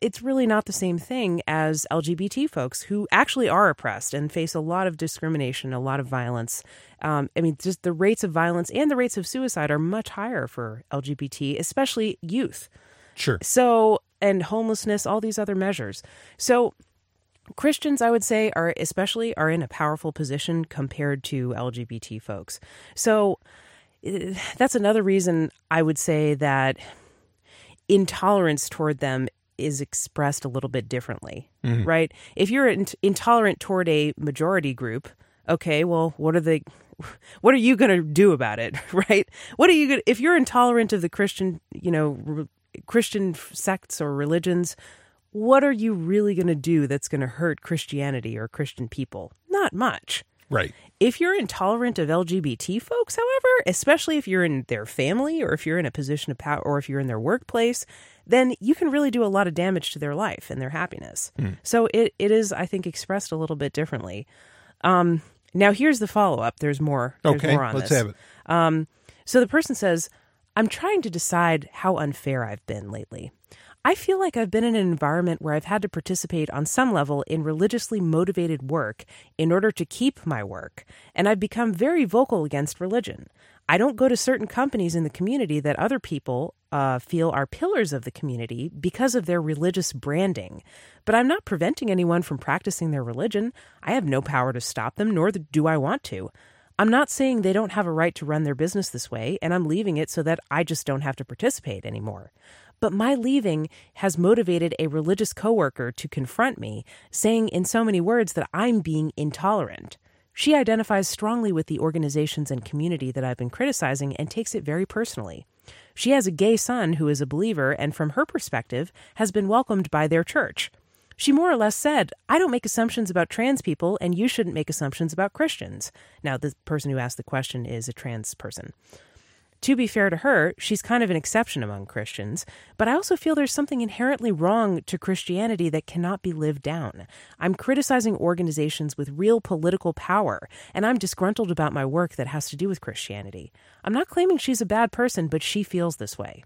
it's really not the same thing as LGBT folks who actually are oppressed and face a lot of discrimination, a lot of violence. Um, I mean, just the rates of violence and the rates of suicide are much higher for LGBT, especially youth. Sure. So, and homelessness, all these other measures. So, Christians, I would say, are especially are in a powerful position compared to LGBT folks. So, eh, that's another reason I would say that intolerance toward them is expressed a little bit differently, mm-hmm. right? If you're in- intolerant toward a majority group, okay, well, what are the [LAUGHS] what are you going to do about it, [LAUGHS] right? What are you gonna if you're intolerant of the Christian, you know, re- Christian sects or religions, what are you really going to do that's going to hurt Christianity or Christian people? Not much. Right. If you're intolerant of LGBT folks, however, especially if you're in their family or if you're in a position of power or if you're in their workplace, then you can really do a lot of damage to their life and their happiness. So it, it is, I think, expressed a little bit differently. Um, now, here's the follow up. There's more. There's Okay. more on Let's this. have it. Um, so the person says, I'm trying to decide how unfair I've been lately. I feel like I've been in an environment where I've had to participate on some level in religiously motivated work in order to keep my work, and I've become very vocal against religion. I don't go to certain companies in the community that other people uh, feel are pillars of the community because of their religious branding. But I'm not preventing anyone from practicing their religion. I have no power to stop them, nor do I want to. I'm not saying they don't have a right to run their business this way, and I'm leaving it so that I just don't have to participate anymore. But my leaving has motivated a religious coworker to confront me, saying in so many words that I'm being intolerant. She identifies strongly with the organizations and community that I've been criticizing and takes it very personally. She has a gay son who is a believer and, from her perspective, has been welcomed by their church. She more or less said, I don't make assumptions about trans people, and you shouldn't make assumptions about Christians. Now, the person who asked the question is a trans person. To be fair to her, she's kind of an exception among Christians, but I also feel there's something inherently wrong to Christianity that cannot be lived down. I'm criticizing organizations with real political power, and I'm disgruntled about my work that has to do with Christianity. I'm not claiming she's a bad person, but she feels this way.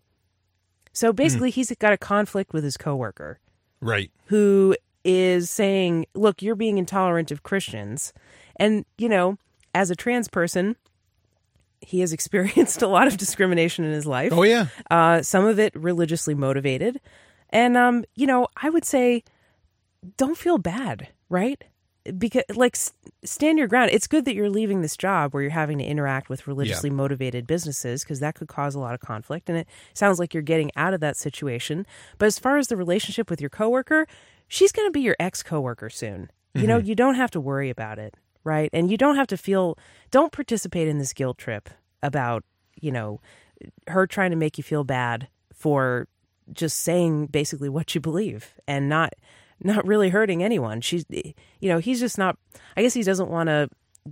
So hmm. basically, he's got a conflict with his coworker Right. who is saying, look, you're being intolerant of Christians. And, you know, as a trans person, he has experienced [LAUGHS] a lot of discrimination in his life. Oh yeah. Uh, some of it religiously motivated. And, um, you know, I would say don't feel bad, right? Because, like, stand your ground. It's good that you're leaving this job where you're having to interact with religiously motivated businesses because that could cause a lot of conflict. And it sounds like you're getting out of that situation. But as far as the relationship with your coworker, she's going to be your ex coworker soon. You know, you don't have to worry about it, right? And you don't have to feel, don't participate in this guilt trip about, you know, her trying to make you feel bad for just saying basically what you believe and not not really hurting anyone. She's you know, he's just not I guess he doesn't want to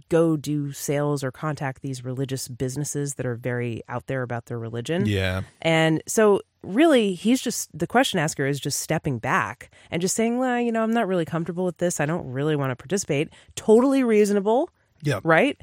go do sales or contact these religious businesses that are very out there about their religion. Yeah. And so really he's just the question asker is just stepping back and just saying, "Well, you know, I'm not really comfortable with this. I don't really want to participate." Totally reasonable, Yeah. right?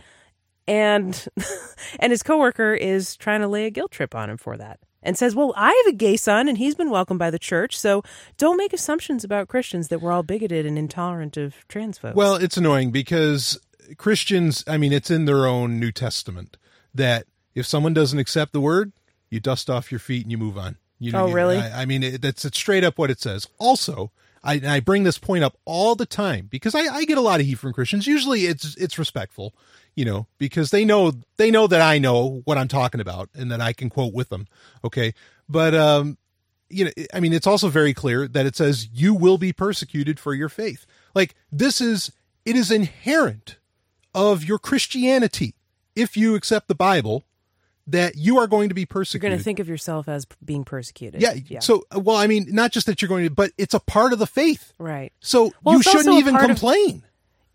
And [LAUGHS] and his coworker is trying to lay a guilt trip on him for that. And says, "Well, I have a gay son and he's been welcomed by the church, so don't make assumptions about Christians that we're all bigoted and intolerant of trans folks." Well, it's annoying because Christians, I mean, it's in their own New Testament that if someone doesn't accept the word, you dust off your feet and you move on. You Oh, you- really? I, I mean, it, that's it's straight up what it says. Also, I, and I bring this point up all the time because I, I get a lot of heat from Christians. Usually, it's it's respectful, you know, because they know they know that I know what I'm talking about and that I can quote with them. Okay, but um, you know, I mean, it's also very clear that it says you will be persecuted for your faith. Like this is it is inherent of your Christianity if you accept the Bible that you are going to be persecuted. you're going to think of yourself as being persecuted. yeah, yeah. So, uh, well, I mean, not just that you're going to, but it's a part of the faith. right. So Well, you shouldn't even part of- complain.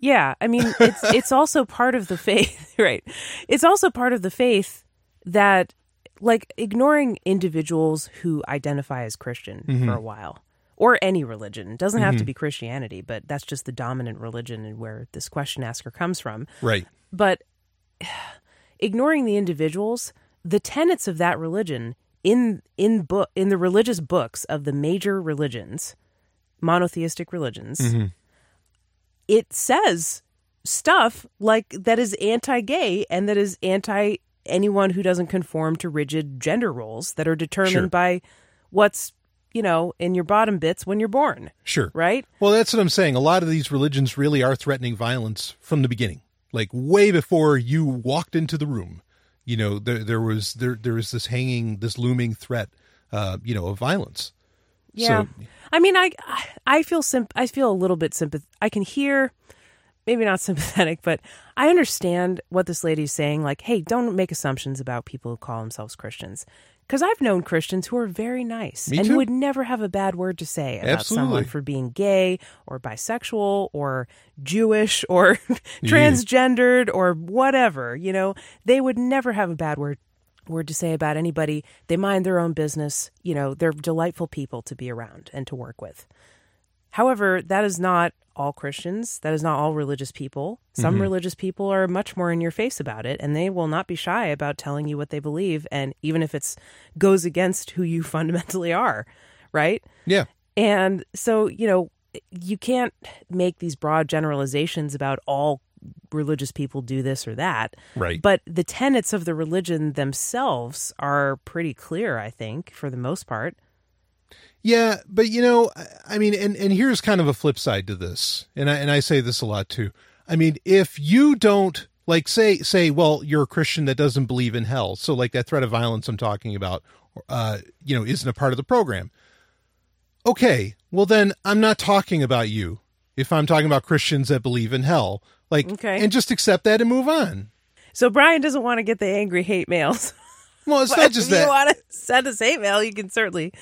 Yeah, I mean, it's [LAUGHS] it's also part of the faith, [LAUGHS] right? It's also part of the faith that like ignoring individuals who identify as Christian mm-hmm. for a while or any religion It doesn't have to mm-hmm. be Christianity, but that's just the dominant religion and where this question asker comes from. Right. But [SIGHS] ignoring the individuals, the tenets of that religion in in book in the religious books of the major religions, monotheistic religions, mm-hmm. it says stuff like that is anti-gay and that is anti anyone who doesn't conform to rigid gender roles that are determined Sure. by what's you know in your bottom bits when you're born, Sure. right? Well, that's what I'm saying. A lot of these religions really are threatening violence from the beginning, like way before you walked into the room. You know, there there was there there was this hanging, this looming threat, uh, you know, of violence. Yeah. So, I mean, I I feel simp- I feel a little bit sympath. I can hear, maybe not [LAUGHS] sympathetic, but I understand what this lady's saying. Like, hey, don't make assumptions about people who call themselves Christians. Because I've known Christians who are very nice Me and too. who would never have a bad word to say about someone for being gay or bisexual or Jewish or transgendered or whatever. You know, they would never have a bad word word to say about anybody. They mind their own business. You know, they're delightful people to be around and to work with. However, that is not all Christians. That is not all religious people. Some mm-hmm. religious people are much more in your face about it, and they will not be shy about telling you what they believe, and even if it's goes against who you [LAUGHS] fundamentally are, right? yeah, And so, you know, you can't make these broad generalizations about all religious people do this or that. Right. But the tenets of the religion themselves are pretty clear, I think, for the most part. Yeah, but you know, I- mean, and and here's kind of a flip side to this, and I and I say this a lot too. I mean, if you don't like say say, well, you're a Christian that doesn't believe in hell, so like that threat of violence I'm talking about, uh, you know, isn't a part of the program. Okay, well then I'm not talking about you. If I'm talking about Christians that believe in hell, like, Okay. and just accept that and move on. So Brian doesn't want to get the angry hate mails. Well, it's [LAUGHS] not just if that. you want to send us hate mail, you can certainly.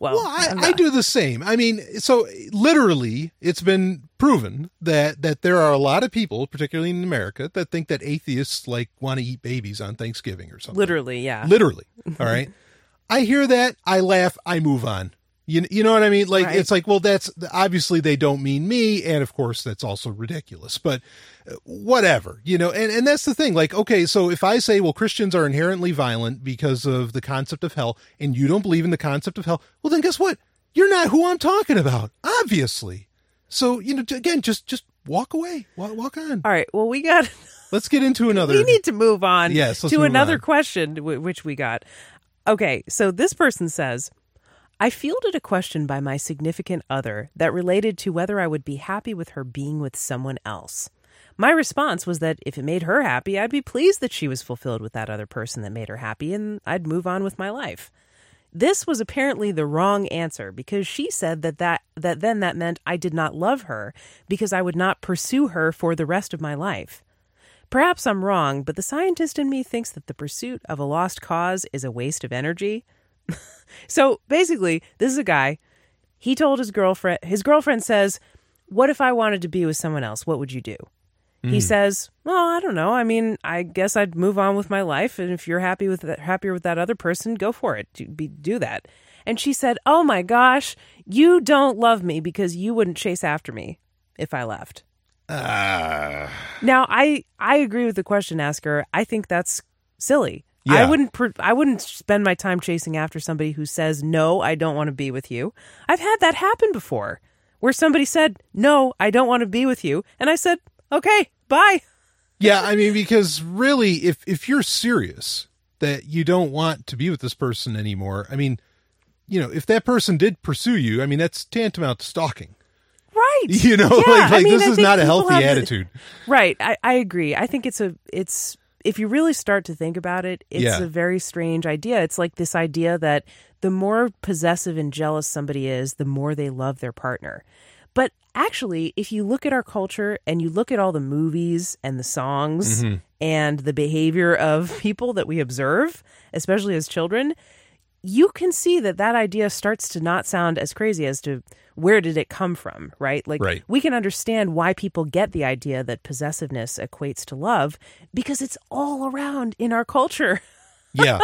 Well, Well, I, I do the same. I mean, so literally, it's been proven that that there are a lot of people, particularly in America, that think that atheists like want to eat babies on Thanksgiving or something. literally, yeah. literally. [LAUGHS] All right. I hear that. I laugh. I move on. You, you know what I mean? Like, Right. it's like, well, that's obviously they don't mean me. And of course, that's also ridiculous, but uh, whatever, you know, and, and that's the thing. Like, okay, so if I say, well, Christians are inherently violent because of the concept of hell and you don't believe in the concept of hell, well, then guess what? You're not who I'm talking about, obviously. So, you know, again, just, just walk away, walk, walk on. All right. Well, we got [LAUGHS] let's get into another. we need to move on Yes, to another on. question which we got. Okay, so this person says, I fielded a question by my significant other that related to whether I would be happy with her being with someone else. My response was that if it made her happy, I'd be pleased that she was fulfilled with that other person that made her happy, and I'd move on with my life. This was apparently the wrong answer because she said that, that that then that meant I did not love her because I would not pursue her for the rest of my life. Perhaps I'm wrong, but the scientist in me thinks that the pursuit of a lost cause is a waste of energy. [LAUGHS] so basically, this is a guy. He told his girlfriend, his girlfriend says, What if I wanted to be with someone else? What would you do? He says, "Well, I don't know. I mean, I guess I'd move on with my life, and if you're happy with that, happier with that other person, go for it. Do, be, do that." And she said, "Oh my gosh, you don't love me because you wouldn't chase after me if I left." Ah. Now, I I agree with the question asker. I think that's silly. I wouldn't pr- I wouldn't spend my time chasing after somebody who says no, I don't want to be with you. I've had that happen before, where somebody said no, I don't want to be with you, and I said okay, bye. [LAUGHS] yeah, I mean, because really, if if you're serious that you don't want to be with this person anymore, I mean, you know, if that person did pursue you, I mean, that's tantamount to stalking. Right. [LAUGHS] You know, Yeah, like, I mean, this I is not a healthy the- attitude. Right. I, I agree. I think it's a it's if you really start to think about it, it's Yeah. a very strange idea. It's like this idea that the more possessive and jealous somebody is, the more they love their partner. But actually, if you look at our culture and you look at all the movies and the songs Mm-hmm. and the behavior of [LAUGHS] people that we observe, especially as children, you can see that that idea starts to not sound as crazy as to where did it come from, right? Like Right. we can understand why people get the idea that possessiveness equates to love because it's all around in our culture. [LAUGHS] Yeah,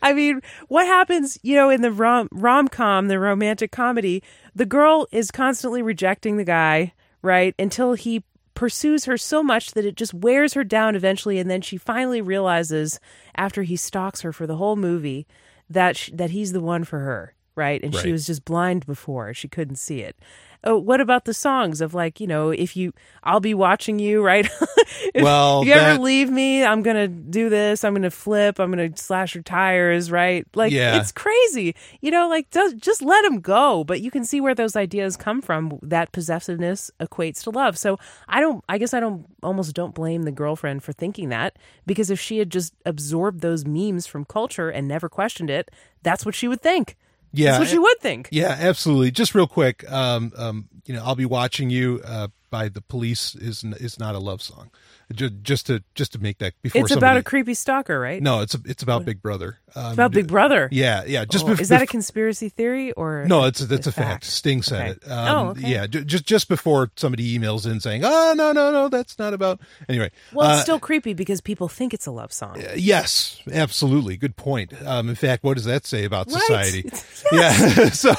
I mean, what happens, you know, in the rom rom com, the romantic comedy, the girl is constantly rejecting the guy, right? Until he pursues her so much that it just wears her down eventually, and then she finally realizes, after he stalks her for the whole movie, that sh- that he's the one for her, right? And she was just blind before; she couldn't see it. Oh, what about the songs of like, you know, if you, I'll be watching you, right? [LAUGHS] if Well, you ever leave me, I'm gonna do this. I'm gonna flip. I'm gonna slash your tires, right? Like, Yeah. it's crazy. You know, like just, just let him go. But you can see where those ideas come from. That possessiveness equates to love. So I don't. I guess I don't. Almost don't blame the girlfriend for thinking that because if she had just absorbed those memes from culture and never questioned it, that's what she would think. Yeah, That's what you would think. yeah, absolutely. Just real quick, um, um, you know, I'll be watching you uh, by the police is is not a love song. Just, just to just to make that before It's about a creepy stalker, right? no, it's it's about Big Brother. Um, about Big Brother. Yeah, yeah. Just Oh, bef- is that a conspiracy theory or No, it's that's a fact? fact. Sting said Okay. it. Um, Oh, okay. Yeah, ju- just just before somebody emails in saying, "Oh no, no, no, that's not about." Anyway, Well, it's uh, still creepy because people think it's a love song. yes, absolutely, good point. Um, in fact, what does that say about Right. society? [LAUGHS] Yeah, [LAUGHS] so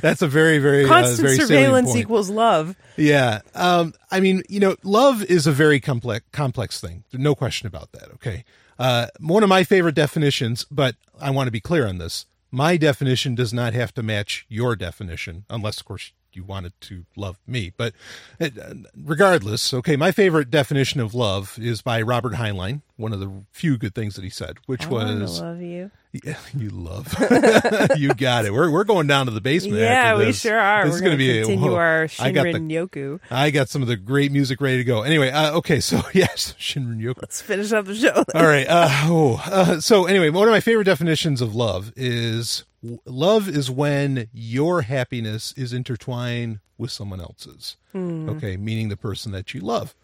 that's a very, very, uh, Constant very surveillance equals love. Yeah. Um, I mean, you know, love is a very complex complex thing. No question about that. Okay. Uh, one of my favorite definitions, but I want to be clear on this. My definition does not have to match your definition, unless, of course, you wanted to love me. But uh, regardless, okay, my favorite definition of love is by Robert Heinlein, one of the few good things that he said, which was I was love you. yeah, [LAUGHS] you love. [LAUGHS] you got it. We're we're going down to the basement. Yeah, we sure are. This We're is going to be continue our I got the Shinrin Yoku. I got some of the great music ready to go. Anyway, uh, okay, so [LAUGHS] yes, Shinrin Yoku. Let's finish up the show. All right. Uh, oh, uh, so anyway, one of my favorite definitions of love is love is when your happiness is intertwined with someone else's. Okay, meaning the person that you love.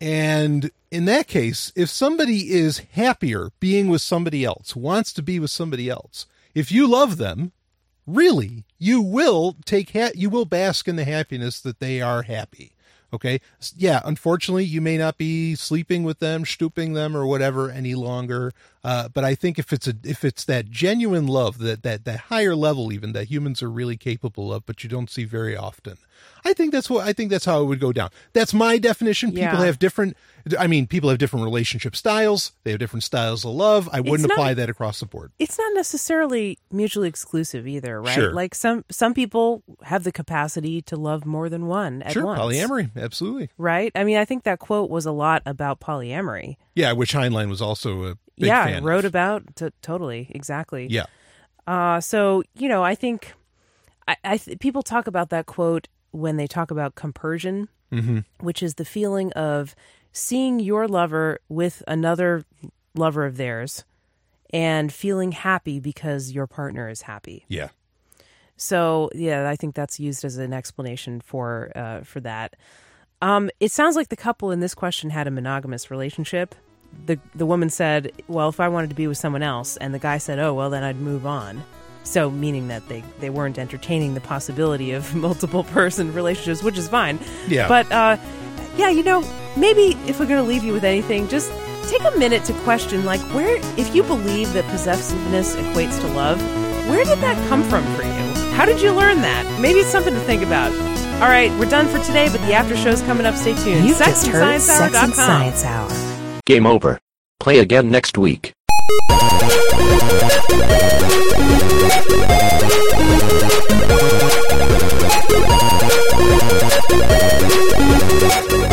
And in that case, if somebody is happier being with somebody else, wants to be with somebody else, if you love them, really, you will take ha- you will bask in the happiness that they are happy. Okay. Yeah. Unfortunately, you may not be sleeping with them, stooping them, or whatever any longer. Uh, but I think if it's a if it's that genuine love, that that that higher level even that humans are really capable of, but you don't see very often, I think that's what I think that's how it would go down. That's my definition. People Yeah. have different. I mean, people have different relationship styles. They have different styles of love. I wouldn't not- apply that across the board. it's not necessarily mutually exclusive either, right? Sure. Like some some people have the capacity to love more than one at Sure, once. polyamory, absolutely. Right? I mean, I think that quote was a lot about polyamory. Yeah, which Heinlein was also a big yeah, wrote of. about t- totally, exactly. Yeah, Uh, so you know, I think I, I th- people talk about that quote when they talk about compersion, Mhm. which is the feeling of seeing your lover with another lover of theirs and feeling happy because your partner is happy. yeah. So yeah, I think that's used as an explanation for uh, for that. Um, it sounds like the couple in this question had a monogamous relationship. The the woman said, "Well, if I wanted to be with someone else," and the guy said, "Oh, well, then I'd move on." So meaning that they they weren't entertaining the possibility of [LAUGHS] multiple person relationships, which is fine. Yeah. But uh, yeah, you know, maybe if we're going to leave you with anything, just take a minute to question, like, where if you believe that possessiveness equates to love, where did that come from for you? How did you learn that? Maybe it's something to think about. All right, we're done for today, but the after show's coming up. Stay tuned. You've just heard Sex and Science Hour. Game over. Play again next week. Hey, we're back with the after show, and we've got some lovely graphs for you tonight. No,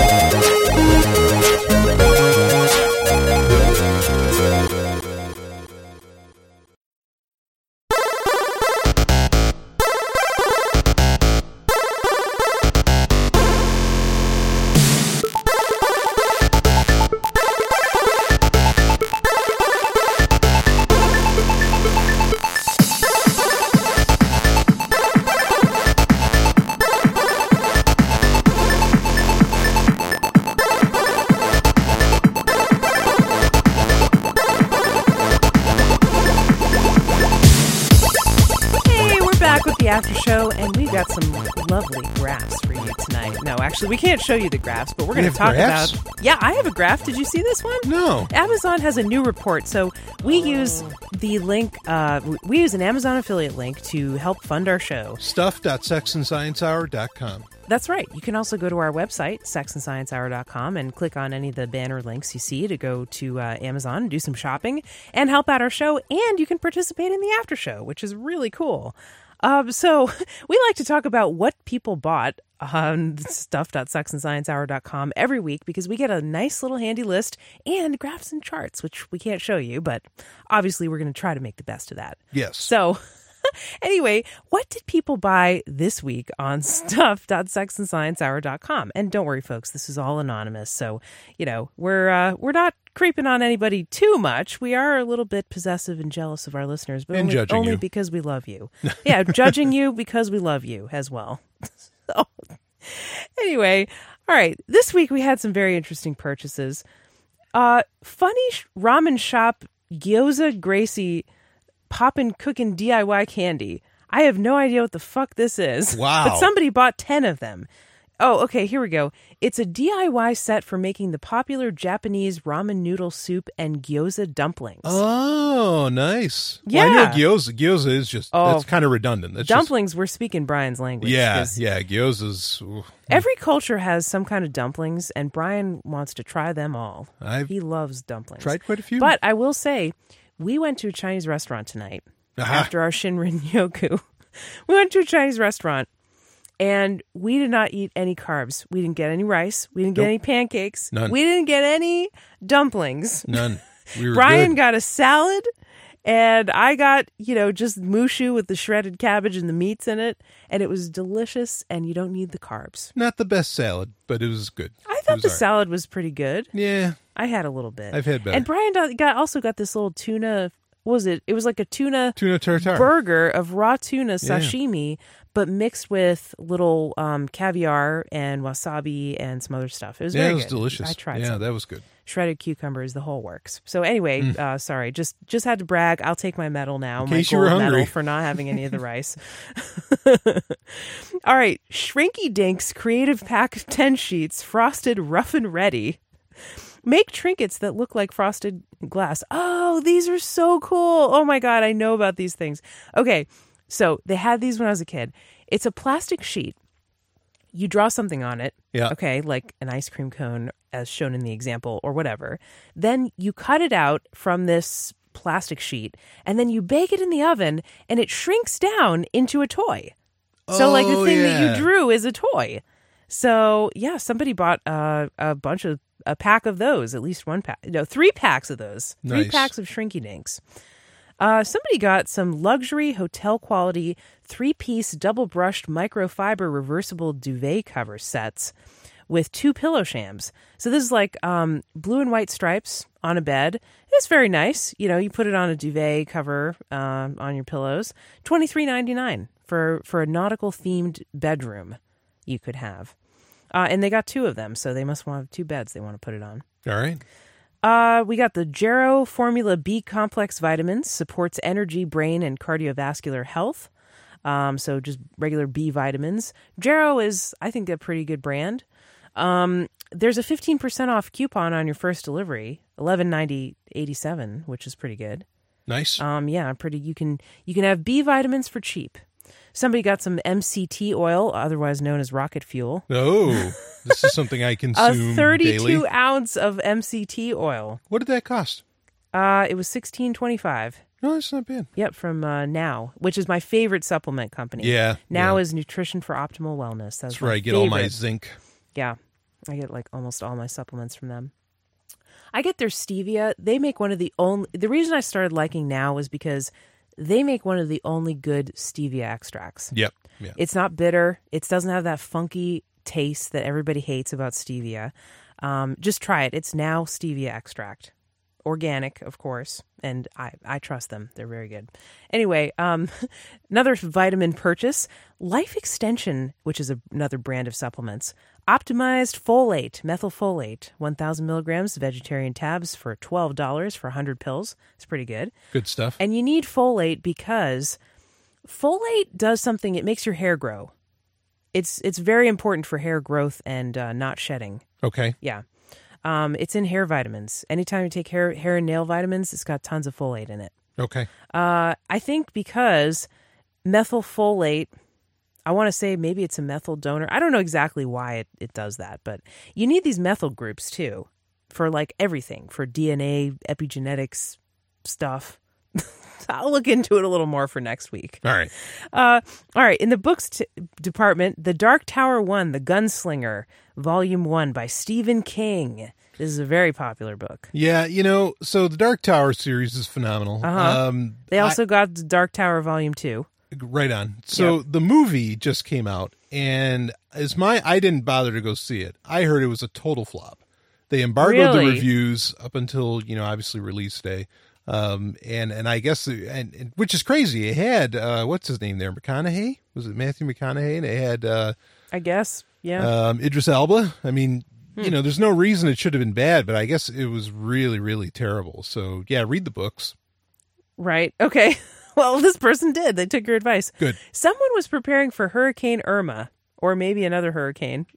actually, we can't show you the graphs, but we're going to talk graphs? about. Yeah, I have a graph. Did you see this one? No. Amazon has a new report. So we use the link, uh, we use an Amazon affiliate link to help fund our show. Stuff.sexandsciencehour.com. That's right. You can also go to our website, sexandsciencehour.com, and click on any of the banner links you see to go to uh, Amazon and do some shopping and help out our show. And you can participate in the after show, which is really cool. Um, so [LAUGHS] we like to talk about what people bought on stuff.sexandsciencehour.com every week because we get a nice little handy list and graphs and charts, which we can't show you, but obviously we're going to try to make the best of that. Yes. So, [LAUGHS] [LAUGHS] anyway, what did people buy this week on stuff.sexandsciencehour.com? And don't worry, folks, this is all anonymous. So, you know, we're uh, we're not creeping on anybody too much. We are a little bit possessive and jealous of our listeners, but And only, only you. because we love you. [LAUGHS] Yeah, judging you because we love you as well. [LAUGHS] so, anyway, all right. This week we had some very interesting purchases. Uh, funny ramen shop Gyoza Gracie poppin' cooking DIY candy. I have no idea what the fuck this is. [LAUGHS] Wow. But somebody bought 10 of them. Oh, okay, here we go. It's a DIY set for making the popular Japanese ramen noodle soup and gyoza dumplings. Oh, nice. Well, I know Yeah. gyoza. Gyoza is just Oh. that's kind of redundant. That's just- dumplings, we're speaking Brian's language. Yeah, yeah. Gyoza's. ooh, Every culture has some kind of dumplings, and Brian wants to try them all. I've he loves dumplings. tried quite a few. But I will say, we went to a Chinese restaurant tonight Aha. after our Shinrin [LAUGHS] Yoku. we went to a Chinese restaurant and we did not eat any carbs. We didn't get any rice. We didn't get any pancakes. None. We didn't get any dumplings. none. We [LAUGHS] were Brian good. got a salad and I got, you know, just mushu with the shredded cabbage and the meats in it. And it was delicious and you don't need the carbs. not the best salad, but it was good. I thought the salad was pretty good. Yeah, I had a little bit. I've had better. And Brian got also got this little tuna. What was it? It was like a tuna tuna tartare. burger of raw tuna sashimi, but mixed with little um, caviar and wasabi and some other stuff. It was yeah, very it was good. delicious. I tried Yeah, some. that was good. shredded cucumbers, the whole works. So anyway, uh, sorry, just just had to brag. I'll take my medal now, Mm. In my case you gold were medal hungry. for not having any of the [LAUGHS] rice. [LAUGHS] All right, Shrinky Dink's creative pack of ten sheets, frosted rough and ready. make trinkets that look like frosted glass. Oh, these are so cool. Oh my God, I know about these things. Okay, so they had these when I was a kid. It's a plastic sheet. You draw something on it. Yeah. Okay, like an ice cream cone, as shown in the example, or whatever. Then you cut it out from this plastic sheet, and then you bake it in the oven, and it shrinks down into a toy. So, like the Oh, thing that you drew is a toy. So, yeah, somebody bought uh, a bunch of a pack of those, at least one pack, no, three packs of those, three Nice. packs of Shrinky Dinks. Uh, somebody got some luxury hotel quality three piece double brushed microfiber reversible duvet cover sets with two pillow shams. So this is like um, blue and white stripes on a bed. It's very nice. You know, you put it on a duvet cover um, on your pillows. Twenty three ninety nine for for a nautical themed bedroom you could have. Uh, and they got two of them, so they must want two beds they want to put it on. All right. Uh, we got the Jarrow Formula B complex vitamins, supports energy, brain, and cardiovascular health. Um, so just regular B vitamins. Jarrow is, I think, a pretty good brand. Um, there's a 15% off coupon on your first delivery, eleven ninety eighty seven, which is pretty good. Nice. Um, yeah, pretty. You can you can have B vitamins for cheap. Somebody got some MCT oil, otherwise known as rocket fuel. oh, [LAUGHS] this is something I A consume 32 daily. ounce of MCT oil. What did that cost? Uh, it was 16.25. No, that's not bad. Yep, from uh, Now, which is my favorite supplement company. Yeah. Now yeah. is nutrition for optimal wellness. That's, That's where I get all my zinc. Yeah, I get like almost all my supplements from them. I get their stevia. They make one of the only. The reason I started liking Now was because they make one of the only good stevia extracts. Yep. Yeah. It's not bitter. It doesn't have that funky taste that everybody hates about stevia. Um, just try it. It's now stevia extract, organic, of course, and I I trust them. They're very good. Anyway, um, [LAUGHS] another vitamin purchase: Life Extension, which is a, another brand of supplements. Optimized folate, methylfolate, 1,000 milligrams, vegetarian tabs for $12 for 100 pills. It's pretty good. Good stuff. And you need folate because folate does something. It makes your hair grow. It's it's very important for hair growth and uh, not shedding. Okay. Yeah, um, it's in hair vitamins. Anytime you take hair hair and nail vitamins, it's got tons of folate in it. Okay. Uh, I think because methylfolate, I want to say maybe it's a methyl donor. I don't know exactly why it, it does that, but you need these methyl groups too for like everything for DNA, epigenetics stuff. [LAUGHS] I'll look into it a little more for next week. All right. Uh, all right, in the books t- department, The Dark Tower One, The Gunslinger, Volume One by Stephen King. This is a very popular book. Yeah, you know, so the Dark Tower series is phenomenal. Uh-huh. Um, They also got The Dark Tower Volume Two. Right on. So the movie just came out, and as my I didn't bother to go see it. I heard it was a total flop. They embargoed the reviews up until you know obviously release day, um, and and I guess and, and which is crazy. It had uh, what's his name there, McConaughey. Was it Matthew McConaughey? And it had uh, I guess. Yeah. um, Idris Elba. I mean, Hmm. you know, there's no reason it should have been bad, but I guess it was really, really terrible. So yeah, read the books. Right. Okay. [LAUGHS] [LAUGHS] Well, this person did. They took your advice. Good. Someone was preparing for Hurricane Irma or maybe another hurricane. [LAUGHS]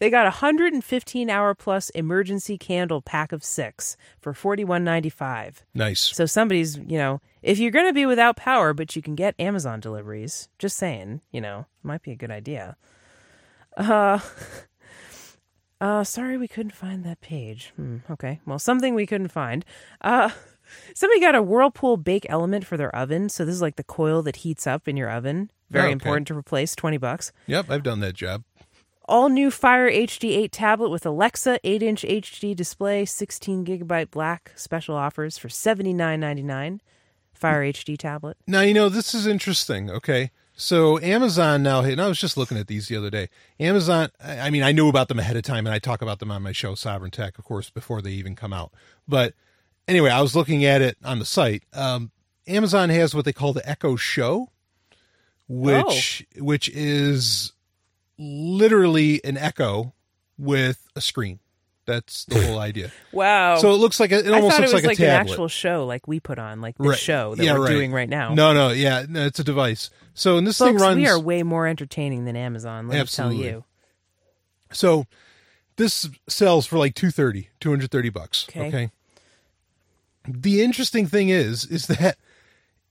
They got a 115 hour plus emergency candle pack of 6 for 41.95. Nice. So somebody's, you know, if you're going to be without power but you can get Amazon deliveries, just saying, you know, might be a good idea. Uh [LAUGHS] Uh, sorry we couldn't find that page. Hmm, okay. Well, something we couldn't find. Uh, somebody got a Whirlpool bake element for their oven. So this is like the coil that heats up in your oven. Very oh, Okay. important to replace. 20 bucks. Yep, I've done that job. All new Fire HD 8 tablet with Alexa 8 inch HD display, 16 gigabyte black special offers for $79.99. Fire HD tablet. Now you know this is interesting. Okay, so Amazon now, and I was just looking at these the other day. Amazon, I mean, I knew about them ahead of time, and I talk about them on my show, Sovereign Tech, of course, before they even come out. But anyway, I was looking at it on the site. Um, Amazon has what they call the Echo Show, which which is literally an Echo with a screen. That's the [LAUGHS] whole idea. Wow. So it looks like a, it almost thought it looks was like, like, a an actual show like we put on, like the Right. show that Yeah, we're right. doing right now. No, no, yeah, no, it's a device. So and this Folks, thing runs. we are way more entertaining than Amazon, let me tell you. So This sells for like 230, 230 bucks. Okay. okay. The interesting thing is, is that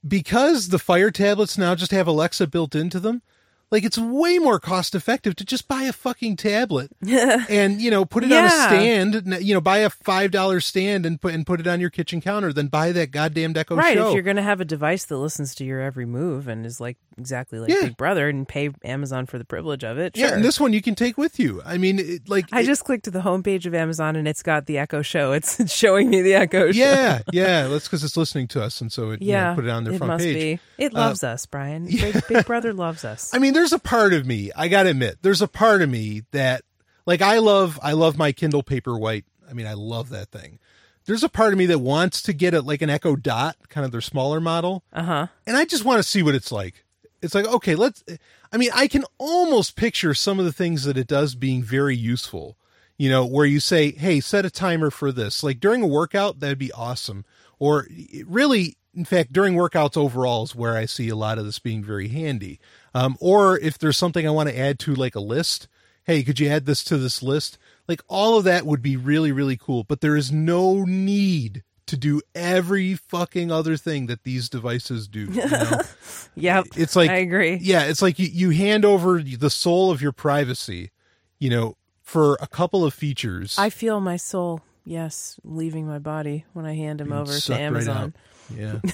because the Fire tablets now just have Alexa built into them, like it's way more cost effective to just buy a fucking tablet [LAUGHS] and you know put it on a stand. You know, buy a five dollar stand and put and put it on your kitchen counter. Then buy that goddamn Deco right. Show. If you're going to have a device that listens to your every move and is like exactly like Yeah. Big Brother and pay Amazon for the privilege of it, yeah, and this one you can take with you. I mean, it, like I it- just clicked to the homepage of Amazon and it's got the Echo Show. It's, it's [LAUGHS] showing me the Echo Show. yeah, [LAUGHS] yeah. That's because it's listening to us, and so it you know, Yeah. put it on their it front must page. be. It Uh, loves us, Brian. [LAUGHS] Big, Big Brother loves us. I mean, there's a part of me, I gotta admit, there's a part of me that like I love I love my Kindle Paperwhite. I mean, I love that thing. There's a part of me that wants to get it like an Echo Dot, kind of their smaller model. Uh huh. And I just want to see what it's like. It's like, okay, let's I mean, I can almost picture some of the things that it does being very useful. You know, where you say, "Hey, set a timer for this." Like during a workout, that'd be awesome. Or really, in fact, during workouts overall is where I see a lot of this being very handy. Um, or if there's something I want to add to like a list, hey, could you add this to this list? Like all of that would be really, really cool. But there is no need to do every fucking other thing that these devices do. You know? [LAUGHS] Yep. it's like I agree. Yeah, it's like you, you hand over the soul of your privacy, you know, for a couple of features. I feel my soul, yes, leaving my body when I hand him Being over to sucked right Amazon. yeah. [LAUGHS]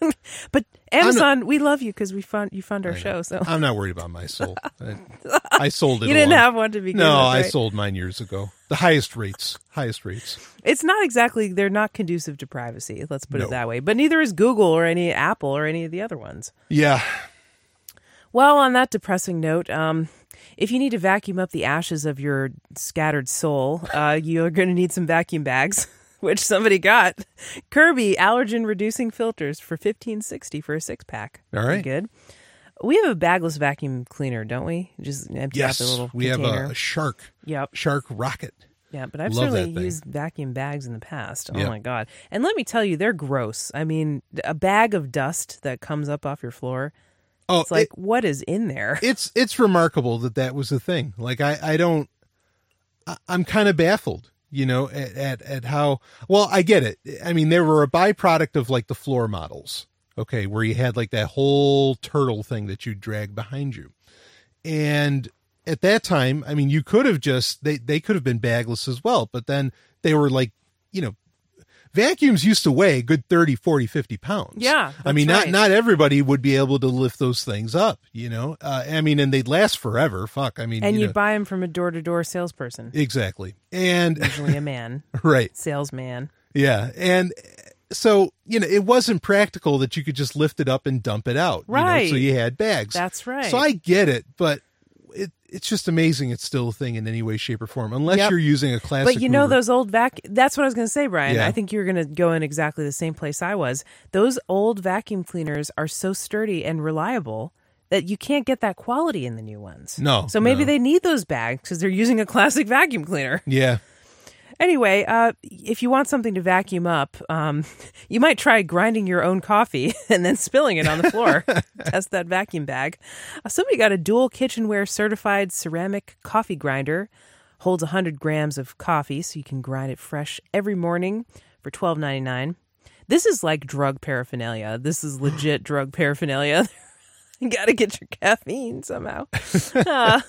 [LAUGHS] But Amazon, we love you because we fund you fund our show. So I'm not worried about my soul. [LAUGHS] I, I sold it. you didn't have one to begin with. No, with. I sold mine years ago. The highest rates. Highest rates. It's not exactly. They're not conducive to privacy. Let's put No. it that way. But neither is Google or any Apple or any of the other ones. Yeah. Well, on that depressing note, um, if you need to vacuum up the ashes of your scattered soul, uh, you're going to need some vacuum bags, [LAUGHS] [LAUGHS] which somebody got. Kirby allergen reducing filters for fifteen sixty for a six pack. All right. good. We have a bagless vacuum cleaner, don't we? Just empty out the little We container. have a, shark. Yep. Shark rocket. Yeah, but I've Love certainly used vacuum bags in the past. Oh Yeah. my god! And let me tell you, they're gross. I mean, a bag of dust that comes up off your floor. Oh, It's like, it- what is in there? [LAUGHS] it's it's remarkable that that was a thing. Like I I don't I, I'm kind of baffled, you know, at, at at how well I get it. I mean, they were a byproduct of like the floor models, okay, where you had like that whole turtle thing that you drag behind you, and at that time, I mean, you could have just they they could have been bagless as well, but then they were like, you know. Vacuums used to weigh a good 30, 40, 50 pounds. Yeah, I mean, not right. not everybody would be able to lift those things up, you know. Uh, I mean, and they'd last forever. Fuck, I mean, and you you'd know, buy them from a door to door salesperson, exactly, and usually a [LAUGHS] man, right, salesman. yeah, and so you know, it wasn't practical that you could just lift it up and dump it out, you know, Right. so you had bags. That's right. So I get it, but it it's just amazing it's still a thing in any way, shape, or form, unless Yep. you're using a classic. But you know mover. those old vac. That's what I was going to say, Brian. Yeah. I think you were going to go in exactly the same place I was. Those old vacuum cleaners are so sturdy and reliable that you can't get that quality in the new ones. No, So maybe no. they need those bags because they're using a classic vacuum cleaner. Yeah, Anyway, uh, if you want something to vacuum up, um, [LAUGHS] you might try grinding your own coffee [LAUGHS] and then spilling it on the floor. [LAUGHS] Test that vacuum bag. Uh, somebody got a dual kitchenware certified ceramic coffee grinder. Holds 100 grams of coffee, so you can grind it fresh every morning for $12.99. This is like drug paraphernalia. This is legit drug [GASPS] paraphernalia. you got to get your caffeine somehow. Ah.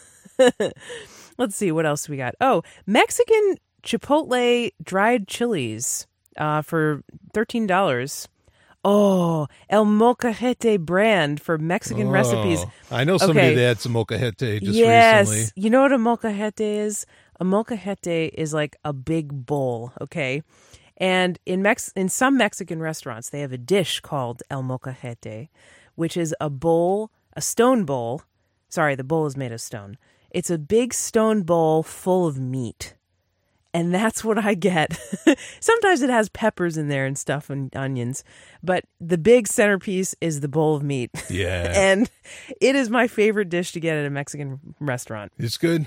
Let's see what else we got. Oh, Mexican Chipotle dried chilies uh, for thirteen dollars. Oh, El Molcajete brand for Mexican recipes. Oh, I know somebody Okay. that had some molcajete just yes, recently. you know what a molcajete is? A molcajete is like a big bowl. Okay, and in Mex in some Mexican restaurants they have a dish called El Molcajete, which is a bowl, a stone bowl. Sorry, the bowl is made of stone. It's a big stone bowl full of meat. And that's what I get. [LAUGHS] Sometimes it has peppers in there and stuff and onions, but the big centerpiece is the bowl of meat. [LAUGHS] Yeah, and it is my favorite dish to get at a Mexican restaurant. [LAUGHS] it's good.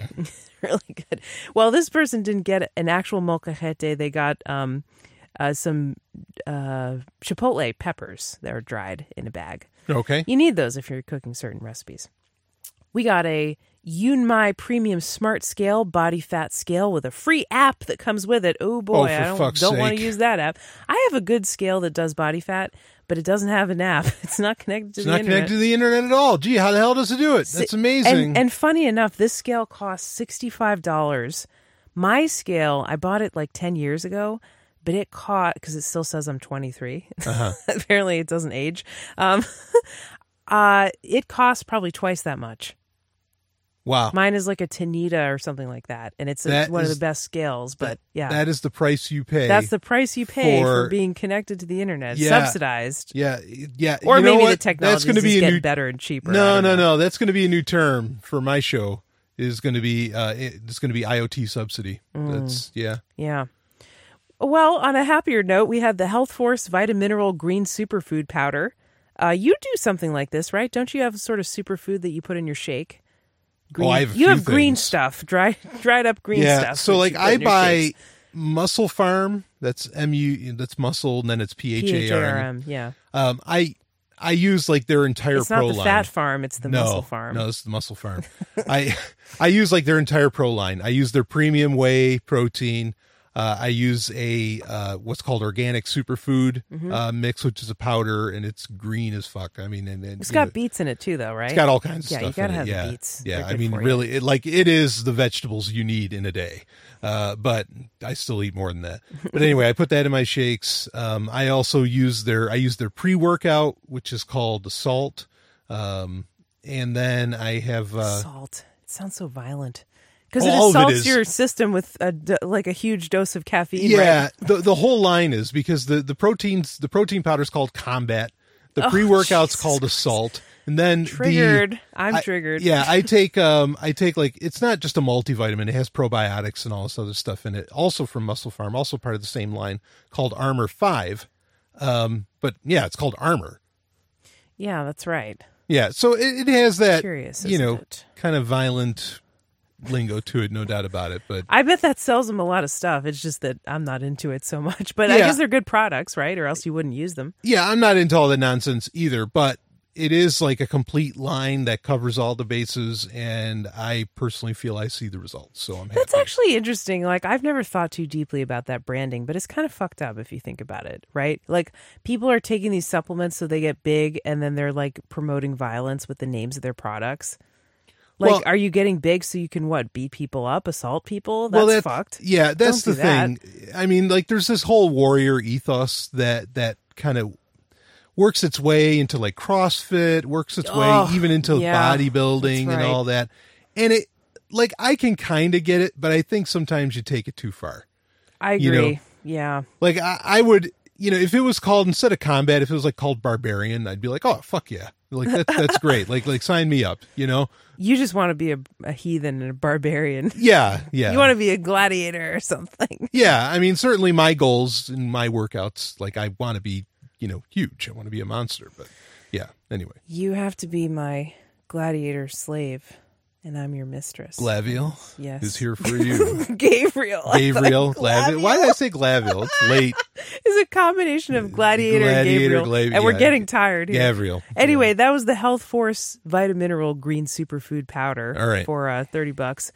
really good. Well, this person didn't get an actual molcajete. They got um, uh, some uh, chipotle peppers that are dried in a bag. Okay, You need those if you're cooking certain recipes. We got a Yunmai Premium Smart Scale Body Fat Scale with a free app that comes with it. Oh boy, for I don't, don't want to use that app. I have a good scale that does body fat, but it doesn't have an app. [LAUGHS] It's not connected to It's the not internet. connected to the internet at all. Gee, how the hell does it do it? That's amazing. And, and funny enough, this scale costs sixty five dollars. My scale, I bought it like ten years ago, but it caught because it still says I'm 23. Uh-huh. [LAUGHS] Apparently, it doesn't age. Um, [LAUGHS] uh, it costs probably twice that much. Wow. Mine is like a Tanita or something like that, and it's That one of the best scales. But yeah, That is the price you pay. that's the price you pay for, for- being connected to the internet, Yeah. subsidized. yeah, yeah. Or you maybe the technology That's going to is getting new. better and cheaper. No, no, know. no. That's going to be a new term for my show. Is going to be uh, it's going to be IoT subsidy. Mm. That's yeah. Yeah. Well, on a happier note, we have the Health Force Vitamineral Green Superfood Powder. Uh, you do something like this, right? Don't you have a sort of superfood that you put in your shake? Green, Oh, I have you have green stuff, dry, [LAUGHS] dried up green yeah. stuff. So like I buy shakes. MusclePharm. That's M U. That's muscle, and then it's P H A R M. PHARM, yeah. Um, I I use like their entire It's pro not the line. fat farm; it's the no, muscle farm. No, it's the muscle farm. [LAUGHS] I I use like their entire pro line. I use their premium whey protein. Uh, I use a uh, what's called organic superfood Mm-hmm. uh, mix, which is a powder, and it's green as fuck. I mean, and, and It's you got know, beets in it too, though, right? it's got all kinds of Yeah, you stuff. gotta in it. have yeah. beets. Yeah, They're I mean, really, it, like it is the vegetables you need in a day. Uh, but I still eat more than that. [LAUGHS] But anyway, I put that in my shakes. Um, I also use their I use their pre workout, which is called the Salt. Um, and then I have uh, Salt. It sounds so violent because it All of it assaults is. your system with a d- like a huge dose of caffeine. yeah, right? the the whole line is because the the proteins the protein powder is called Combat. The Oh, pre workout's Jesus called Assault. And then the- Triggered. I'm I- triggered. Yeah, I [LAUGHS] take um I take like it's not just a multivitamin, it has probiotics and all this other stuff in it. Also from MusclePharm, also part of the same line called Armor 5. Um but yeah, it's called Armor. Yeah, that's right. Yeah, so it, it has that Curious, you isn't know, it? kind of violent lingo to it, no doubt about it, but I bet that sells them a lot of stuff. It's just that I'm not into it so [LAUGHS] much. But I guess they're good products, right? Or else you wouldn't use them. yeah, I'm not into all the nonsense either, but it is like a complete line that covers all the bases and I personally feel I see the results. So I'm happy. That's actually interesting. Like I've never thought too deeply about that branding, but it's kind of fucked up if you think about it, right? Like people are taking these supplements so they get big and then they're like promoting violence with the names of their products. Like Well- are you getting big so you can what, beat people up, assault people? That's well, fucked. Yeah, that's Don't the that. thing. I mean, like, there's this whole warrior ethos that that kind of works its way into like CrossFit, works its way Oh, even into yeah, bodybuilding that's and all that. And it, like, I can kind of get it, but I think sometimes you take it too far. I you agree. know, yeah. Like, I, I would, you know, if it was called instead of combat, if it was like called barbarian, I'd be like, oh fuck yeah, like that, that's great. Like, like sign me up. You know? You just want to be a, a heathen and a barbarian. Yeah, yeah. You want to be a gladiator or something. Yeah, I mean, certainly my goals and my workouts, like I want to be, you know, huge. I want to be a monster, but yeah. Anyway, You have to be my gladiator slave, and I'm your mistress. Glaviel Yes. is here for you. [LAUGHS] Gabriel. Gabriel, Glaviel. Why did I say Glaviel? It's late. [LAUGHS] It's a combination of gladiator, and Gabriel, Glav- and we're yeah. getting tired here. Gabriel. Anyway, that was the Health Force Vitamineral Green Superfood Powder All right. for uh, 30 bucks.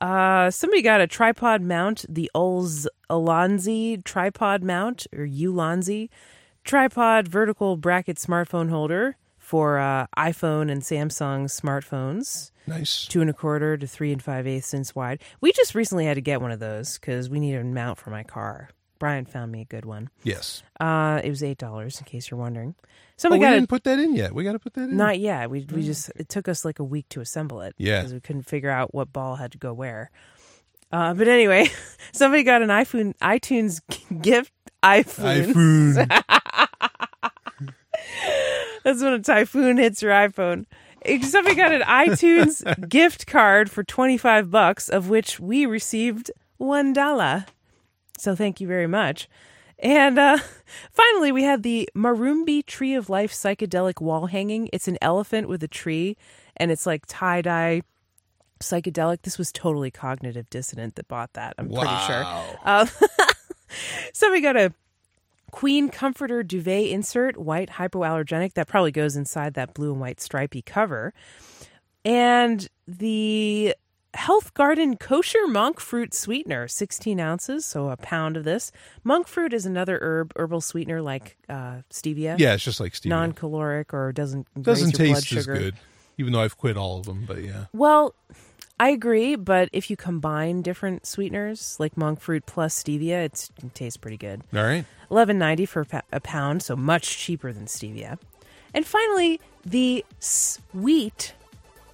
Uh, somebody got a tripod mount, the Ulz Alonzi tripod mount, or Ulanzi tripod vertical bracket smartphone holder for uh, iPhone and Samsung smartphones. Nice. Two and a quarter to three and five eighths inch wide. We just recently had to get one of those because we need a mount for my car. Brian found me a good one. Yes. Uh, it was eight dollars, in case you're wondering. Oh, Somebody we got didn't put that in yet. We got to put that in. Not yet. We we just it took us like a week to assemble it. Yeah. because we couldn't figure out what ball had to go where. Uh, but anyway, [LAUGHS] somebody got an iPhone iTunes [LAUGHS] gift iPhone. iPhone. [LAUGHS] That's when a typhoon hits your iPhone. Somebody got an iTunes [LAUGHS] gift card for twenty five bucks, of which we received one dollar. So thank you very much. And uh, [LAUGHS] finally, we had the Marumbi Tree of Life psychedelic wall hanging. It's an elephant with a tree, and it's like tie dye psychedelic. This was totally cognitive dissonant that bought that. I'm pretty sure. Uh, so we got a Queen Comforter duvet insert, white hypoallergenic. That probably goes inside that blue and white stripy cover. And the Health Garden kosher monk fruit sweetener, 16 ounces, so a pound of this. Monk fruit is another herb, herbal sweetener like uh, stevia. Yeah, it's just like stevia. Non-caloric or doesn't Doesn't raise your blood taste as good, even though I've quit all of them. But yeah, Well, I agree, but if you combine different sweeteners like monk fruit plus stevia, it's, it tastes pretty good. all right. Eleven ninety for a a pound, so much cheaper than stevia. And finally, the sweet,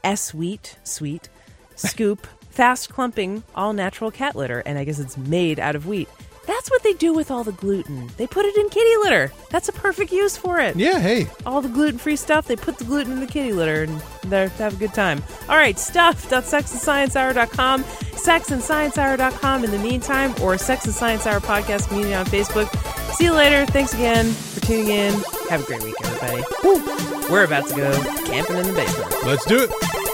S wheat, sweet, scoop, [LAUGHS] fast clumping, all natural cat litter, and I guess it's made out of wheat. That's what they do with all the gluten. They put it in kitty litter. That's a perfect use for it. Yeah, hey, All the gluten free stuff, they put the gluten in the kitty litter and they have a good time. All right, stuff.sexandsciencehour.com, sexandsciencehour.com in the meantime, or Sex and Science Hour podcast community on Facebook. See you later. Thanks again for tuning in. Have a great week, everybody. Woo. We're about to go camping in the basement. let's do it.